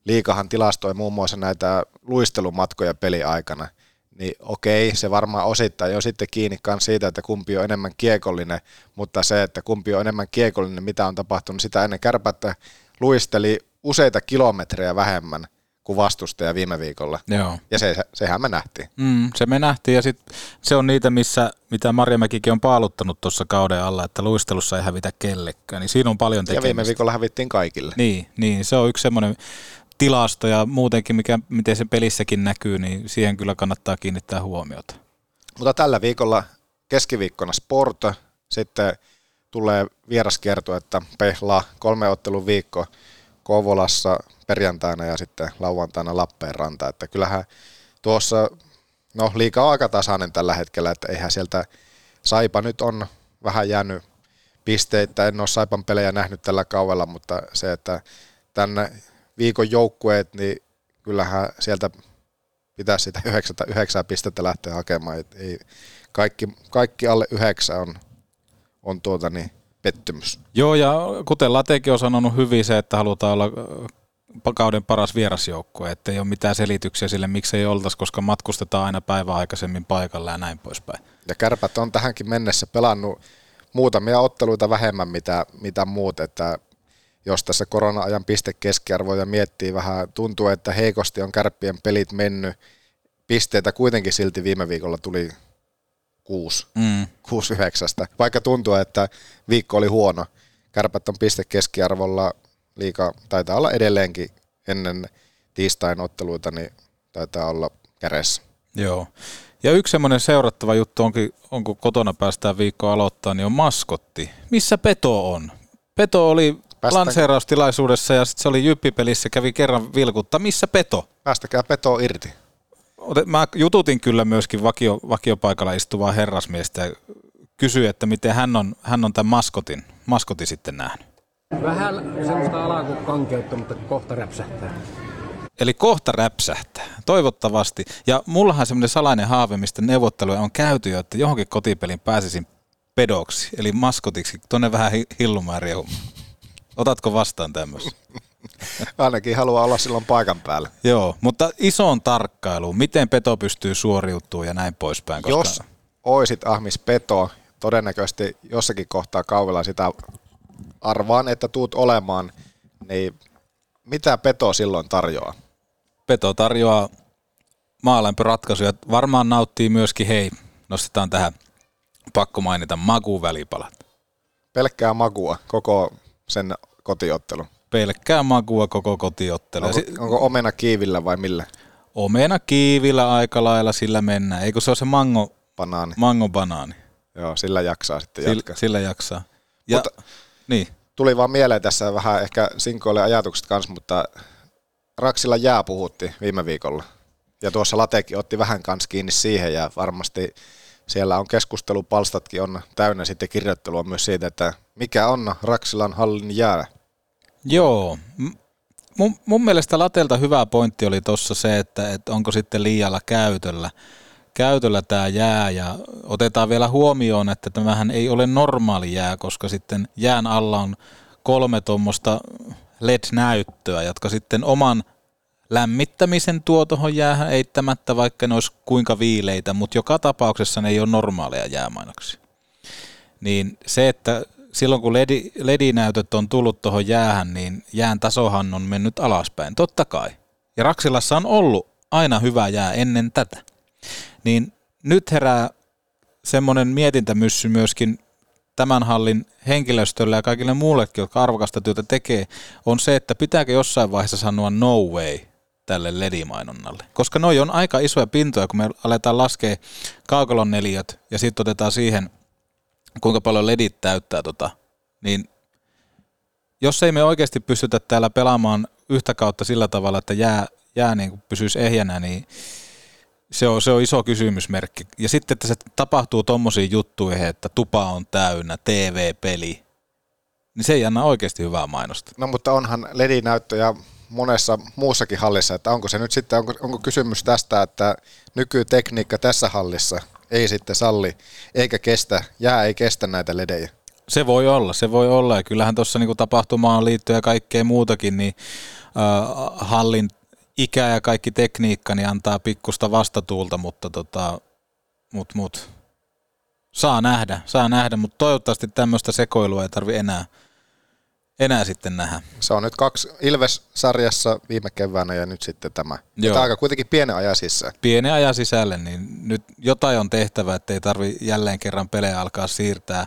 liikahan tilastoi muun muassa näitä luistelumatkoja peliaikana, niin okei, se varmaan osittain on sitten kiinni myös siitä, että kumpi on enemmän kiekollinen, mutta se, että kumpi on enemmän kiekollinen, mitä on tapahtunut sitä ennen kärpättä luisteli useita kilometrejä vähemmän kuin vastustaja viime viikolla. Joo. Ja se, sehän me nähtiin. Mm, se me nähtiin ja sit se on niitä, missä, mitä Marjamäkikin on paaluttanut tuossa kauden alla, että luistelussa ei hävitä kellekään. Niin siinä on paljon Ja tekemistä. viime viikolla hävittiin kaikille. Niin, niin, se on yksi semmoinen tilasto ja muutenkin, mikä, miten se pelissäkin näkyy, niin siihen kyllä kannattaa kiinnittää huomiota. Mutta tällä viikolla keskiviikkona Sport, sitten tulee vieraskierto, että Pehla kolme ottelun viikko Kouvolassa perjantaina ja sitten lauantaina Lappeenranta. Että kyllähän tuossa, no liika on aika tasainen tällä hetkellä, että eihän sieltä Saipa nyt on vähän jäänyt pisteitä. En ole Saipan pelejä nähnyt tällä kaudella, mutta se, että tänne viikon joukkueet, niin kyllähän sieltä pitäisi sitä 9, 9 pistettä lähteä hakemaan. Et ei, kaikki, kaikki alle 9 on, on tuota niin, pettymys. Joo, ja kuten Latekin on sanonut hyvin se, että halutaan olla kauden paras vierasjoukkue, että ei ole mitään selityksiä sille, miksi ei oltaisi, koska matkustetaan aina päivän aikaisemmin paikalla ja näin poispäin. Ja kärpät on tähänkin mennessä pelannut muutamia otteluita vähemmän mitä, mitä muut, että jos tässä korona-ajan pistekeskiarvoja miettii vähän, tuntuu, että heikosti on kärppien pelit mennyt. Pisteitä kuitenkin silti viime viikolla tuli kuusi, Mm. kuusi yhdeksästä. Vaikka tuntuu, että viikko oli huono. Kärpät on pistekeskiarvolla liika, taitaa olla edelleenkin ennen tiistain otteluita, niin taitaa olla kädessä. Joo. Ja yksi semmoinen seurattava juttu onkin, on kun kotona päästään viikko aloittaa, niin on maskotti. Missä Peto on? Peto oli Päästään- lanseeraustilaisuudessa ja sitten se oli jyppipelissä, kävi kerran vilkutta. Missä Peto? Päästäkää Peto irti. Mä jututin kyllä myöskin vakio, vakiopaikalla istuvaa herrasmiestä ja kysyin, että miten hän on, hän on tämän maskotin, maskotin sitten nähnyt. Vähän semmoista alakukankeutta, mutta kohta räpsähtää. Eli kohta räpsähtää, toivottavasti. Ja mullahan semmoinen salainen haave, mistä neuvotteluja on käyty jo, että johonkin kotipelin pääsisin pedoksi, eli maskotiksi, tonne vähän hi- hillumaan riehumaan. Otatko vastaan tämmöistä? Ainakin haluaa olla silloin paikan päällä. Joo, mutta isoon tarkkailuun, miten peto pystyy suoriutumaan ja näin poispäin. Koska Jos oisit Ahmis Peto, todennäköisesti jossakin kohtaa kaudella sitä arvaan, että tuut olemaan, niin mitä Peto silloin tarjoaa? Peto tarjoaa maalämpöratkaisuja. Varmaan nauttii myöskin, hei, nostetaan tähän pakko mainita makuvälipalat. Pelkkää makua koko sen kotiottelu. Pelkkää makua koko kotiottelu. Onko, onko omena kiivillä vai millä? omena kiivillä aika lailla sillä mennään. Eikö se ole se mango, Banaani. mango banaani? Joo, sillä jaksaa sitten Sillä, jatkaa. sillä jaksaa. Ja, Mutta- niin. Tuli vaan mieleen tässä vähän ehkä sinkoille ajatukset kanssa, mutta Raksilla jää puhutti viime viikolla. Ja tuossa Latekin otti vähän kanssa kiinni siihen ja varmasti siellä on keskustelupalstatkin on täynnä sitten kirjoittelua myös siitä, että mikä on Raksilan hallin jää. Joo. Mun, mun mielestä Latelta hyvä pointti oli tuossa se, että, että onko sitten liialla käytöllä. Käytöllä tämä jää ja otetaan vielä huomioon, että tämähän ei ole normaali jää, koska sitten jään alla on kolme tuommoista LED-näyttöä, jotka sitten oman lämmittämisen tuo tuohon jäähän eittämättä, vaikka ne olisi kuinka viileitä, mutta joka tapauksessa ne ei ole normaaleja jäämainoksia. Niin se, että silloin kun ledi, ledinäytöt on tullut tuohon jäähän, niin jään tasohan on mennyt alaspäin, totta kai. Ja Raksilassa on ollut aina hyvä jää ennen tätä. Niin nyt herää semmoinen mietintämyssy myöskin tämän hallin henkilöstölle ja kaikille muullekin, jotka arvokasta työtä tekee, on se, että pitääkö jossain vaiheessa sanoa no way tälle ledimainonnalle. Koska noi on aika isoja pintoja, kun me aletaan laskea kaukalon neliöt ja sitten otetaan siihen, kuinka paljon ledit täyttää tota, niin jos ei me oikeasti pystytä täällä pelaamaan yhtä kautta sillä tavalla, että jää, jää niin kuin pysyisi ehjänä, niin se on, se on iso kysymysmerkki. Ja sitten, että se tapahtuu tommosiin juttuihin, että tupa on täynnä, TV-peli, niin se ei anna oikeasti hyvää mainosta. No mutta onhan ledinäyttöjä monessa muussakin hallissa, että onko se nyt sitten, onko, onko kysymys tästä, että nykytekniikka tässä hallissa ei sitten salli, eikä kestä, jää ei kestä näitä ledejä. Se voi olla, se voi olla. Ja kyllähän tuossa niin tapahtumaan liittyen ja kaikkea muutakin, niin äh, hallin ikä ja kaikki tekniikka niin antaa pikkusta vastatuulta, mutta tota, mut, mut, saa nähdä, saa nähdä, mutta toivottavasti tämmöistä sekoilua ei tarvi enää, enää sitten nähdä. Se on nyt kaksi Ilves-sarjassa viime keväänä ja nyt sitten tämä. Joo. Tämä aika kuitenkin pienen ajan sisään. Pienen ajan sisälle, niin nyt jotain on tehtävä, ettei tarvi jälleen kerran pelejä alkaa siirtää.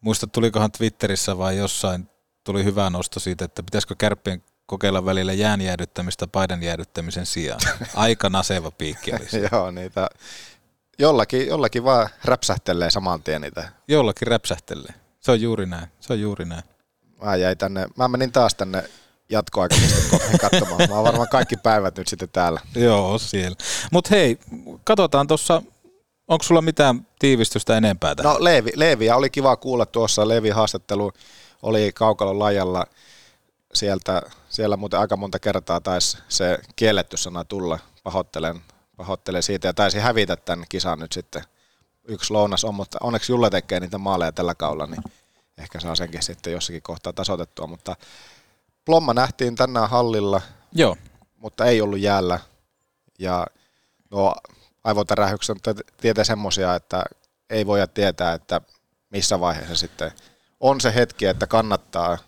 Muista tulikohan Twitterissä vai jossain tuli hyvä nosto siitä, että pitäisikö kärppien kokeilla välillä jään jäädyttämistä paidan jäädyttämisen sijaan. Aika naseva piikki olisi. Joo, niitä jollakin, jollakin vaan räpsähtelee saman tien niitä. Jollakin räpsähtelee. Se on juuri näin. Se on juuri näin. Mä jäin tänne, mä menin taas tänne jatkoaikaisesti katsomaan. Mä oon varmaan kaikki päivät nyt sitten täällä. Joo, siellä. Mutta hei, katsotaan tuossa, onko sulla mitään tiivistystä enempää tähän? No Leevi, Leeviä oli kiva kuulla tuossa. Leevi haastattelu oli Kaukalon lajalla. Sieltä, siellä muuten aika monta kertaa taisi se kielletty sana tulla. Pahoittelen, pahoittelen siitä ja taisi hävitä tämän kisan nyt sitten. Yksi lounas on, mutta onneksi Julle tekee niitä maaleja tällä kaudella, niin ehkä saa senkin sitten jossakin kohtaa tasoitettua. Mutta Plomma nähtiin tänään hallilla, Joo. mutta ei ollut jäällä. Ja nuo aivotärähykset on tietää semmoisia, että ei voida tietää, että missä vaiheessa sitten on se hetki, että kannattaa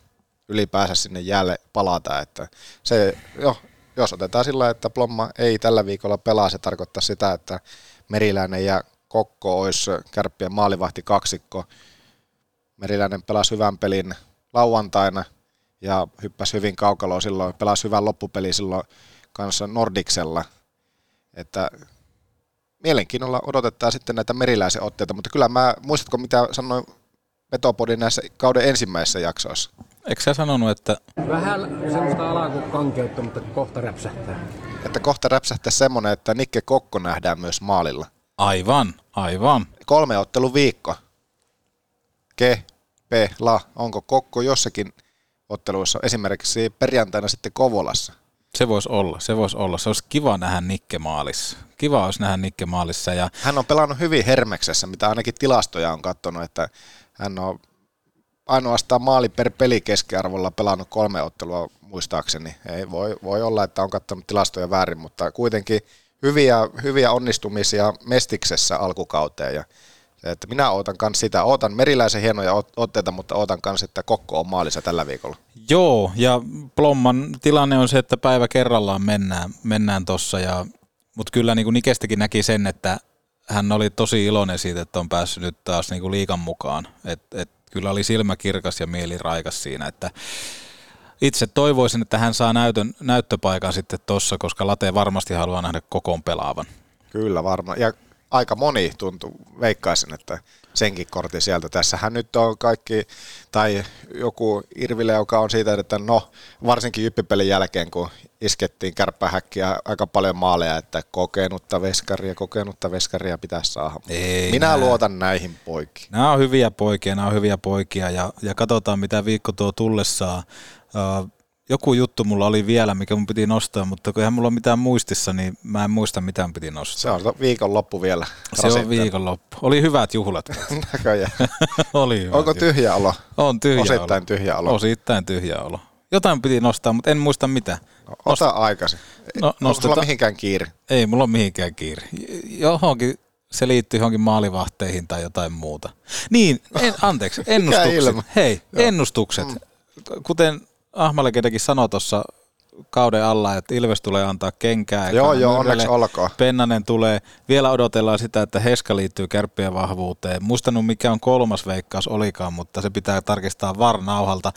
ylipäänsä sinne jäälle palata. Että se, jo, jos otetaan sillä, että Plomma ei tällä viikolla pelaa, se tarkoittaa sitä, että Meriläinen ja Kokko olisi kärppien maalivahti kaksikko. Meriläinen pelasi hyvän pelin lauantaina ja hyppäsi hyvin kaukaloon silloin, pelasi hyvän loppupeli silloin kanssa Nordiksella. Että mielenkiinnolla odotetaan sitten näitä meriläisen otteita, mutta kyllä mä, muistatko mitä sanoin Petopodin näissä kauden ensimmäisissä jaksoissa? Eikö sä sanonut, että Vähän semmoista alakankeutta, mutta kohta räpsähtää. Että kohta räpsähtää semmonen, että Nikke Kokko nähdään myös maalilla. Aivan, aivan. Kolme ottelu viikko. Ke, pe, la. Onko Kokko jossakin otteluissa, esimerkiksi perjantaina sitten Kovolassa? Se voisi olla, se voisi olla. Se olisi kiva nähdä Nikke maalissa. Kiva olisi nähdä Nikke maalissa. Ja Hän on pelannut hyvin Hermeksessä, mitä ainakin tilastoja on katsonut, että hän on ainoastaan maali per peli keskiarvolla pelannut kolme ottelua muistaakseni. Ei voi, voi olla, että on katsonut tilastoja väärin, mutta kuitenkin hyviä, hyviä onnistumisia Mestiksessä alkukauteen ja että minä ootan kans sitä, ootan meriläisen hienoja ot- otteita, mutta ootan kans, että Kokko on maalissa tällä viikolla. Joo, ja Plomman tilanne on se, että päivä kerrallaan mennään, mennään tossa, ja, mutta kyllä niin kuin Nikestäkin näki sen, että hän oli tosi iloinen siitä, että on päässyt nyt taas niin kuin liikan mukaan. Et, et, kyllä oli silmä kirkas ja mieli raikas siinä, että itse toivoisin, että hän saa näytön, näyttöpaikan sitten tossa, koska Late varmasti haluaa nähdä kokoon pelaavan. Kyllä varmaan. Ja aika moni tuntuu, veikkaisin, että senkin kortin sieltä. Tässähän nyt on kaikki, tai joku Irvile, joka on siitä, että no, varsinkin jyppipelin jälkeen, kun iskettiin kärppähäkkiä aika paljon maaleja, että kokenutta veskaria, kokenutta veskaria pitäisi saada. Ei Minä nää. luotan näihin poikiin. Nämä on hyviä poikia, nämä on hyviä poikia ja, ja katsotaan mitä viikko tuo tullessaan. Uh, joku juttu mulla oli vielä, mikä mun piti nostaa, mutta kun eihän mulla ole mitään muistissa, niin mä en muista mitä mun piti nostaa. Se on viikon loppu vielä. Se on viikonloppu. Oli hyvät juhlat. Näköjään. oli hyvät Onko juhlat. tyhjä olo? On tyhjä Osittain olo. tyhjä olo. Osittain tyhjä olo. Jotain piti nostaa, mutta en muista mitä. Ota aikaisin. No, Onko sulla mihinkään kiire? Ei mulla ole mihinkään kiire. Johonkin se liittyy johonkin maalivahteihin tai jotain muuta. Niin, en, anteeksi, ennustukset. Hei, Joo. ennustukset. Kuten Ahmalegendakin sanoi tuossa kauden alla, että Ilves tulee antaa kenkää. Joo, joo, Myrrelle. onneksi olkoon. Pennanen tulee. Vielä odotellaan sitä, että Heska liittyy kärppien vahvuuteen. Muistanut mikä on kolmas veikkaus olikaan, mutta se pitää tarkistaa varnauhalta.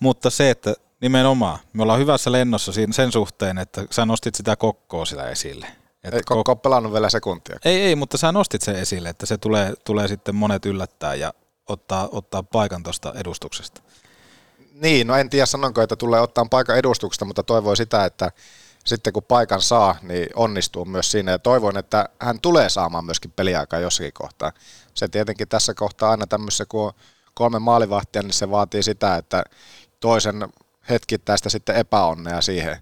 Mutta se, että nimenomaan, me ollaan hyvässä lennossa siinä- sen suhteen, että sä nostit sitä kokkoa sitä esille. Että Ei Kokko ole pelannut vielä sekuntia. ei, ei, mutta sä nostit sen esille, että se tulee, tulee sitten monet yllättää ja ottaa, ottaa paikan tuosta edustuksesta. Niin, no en tiedä sanonko, että tulee ottaa paikan edustuksesta, mutta toivoi sitä, että sitten kun paikan saa, niin onnistuu myös siinä. Ja toivon, että hän tulee saamaan myöskin peliaikaa jossakin kohtaa. Se tietenkin tässä kohtaa aina tämmöisessä, kun on kolme maalivahtia, niin se vaatii sitä, että toisen hetkittäistä sitten epäonnea siihen.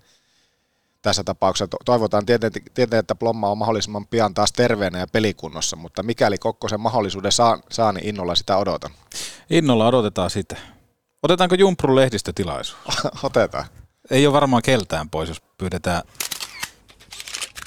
Tässä tapauksessa To- toivotaan tietenkin, että Plomma on mahdollisimman pian taas terveenä ja pelikunnossa, mutta mikäli Kokkosen mahdollisuuden saa, saa niin innolla sitä odotan. Innolla odotetaan sitä. Otetaanko Jumprun lehdistötilaisuus? Otetaan. Ei ole varmaan keltään pois, jos pyydetään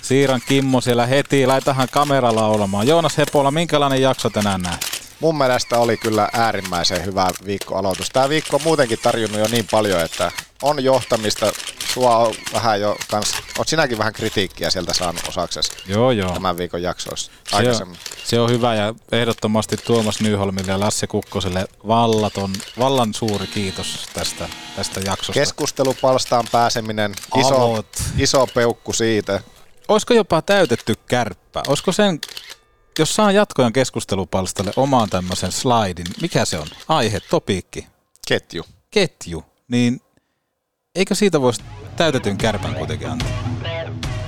Siiran Kimmo siellä heti. Laitahan kamera laulamaan. Joonas Hepola, minkälainen jakso tänään näet? mun mielestä oli kyllä äärimmäisen hyvä viikkoaloitus. Tämä viikko on muutenkin tarjonnut jo niin paljon, että on johtamista. Sua on vähän jo kans, oot sinäkin vähän kritiikkiä sieltä saanut osaksesi Joo, joo. tämän viikon jaksoissa Se on, aikaisemmin. se on hyvä ja ehdottomasti Tuomas Nyholmille ja Lasse Kukkoselle vallaton, vallan suuri kiitos tästä, tästä jaksosta. Keskustelupalstaan pääseminen, iso, Avot. iso peukku siitä. Olisiko jopa täytetty kärppä? Olisiko sen, jos saa jatkojan keskustelupalstalle omaan tämmöisen slaidin, mikä se on? Aihe, topiikki, Ketju. ketju, niin eikö siitä voisi täytetyn kärpän kuitenkin antaa?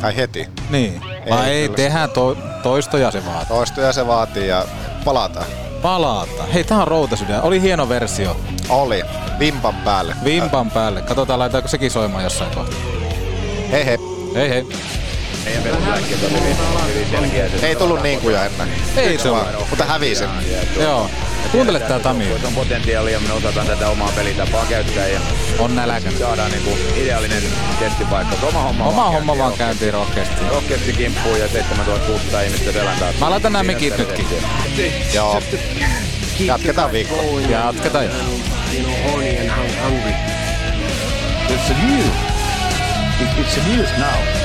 Ai heti. Niin. Vai ei, kyllä. tehdään to, toistoja se vaatii. Toistoja se vaatii ja palataan. Palata. Hei, tää on routasydän. Oli hieno versio. Oli. Vimpan päälle. Vimpan päälle. Katsotaan, laitaako sekin soimaan jossain kohtaa. Hei hei. Hei hei. Ei tullut niin kuin jo ennen. Ei tullut. Mutta hävisin. Joo. Kuuntele tää Tami. On potentiaalia me osataan tätä omaa pelitapaa käyttää ja On nälkä. saadaan niinku ideaalinen testipaikka. Oma homma, Oma vaan homma käyntiin vaan käyntiin rohkeasti. Rohkeasti kimppuun ja 7600 ihmistä selän taakse. Mä laitan nämä Siinä mikit nytkin. Joo. Jatketaan viikkoa. Jatketaan. You know, horny and hung- hungry. It's a news. It, it's a news now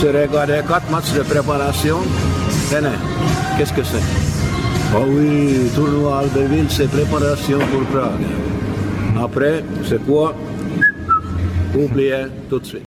J'ai regardé quatre matchs de préparation? Tenez, qu'est-ce que c'est? Oh oui, tournoi Albertville, c'est préparation pour Prague. Après, c'est quoi? Oubliez tout de suite.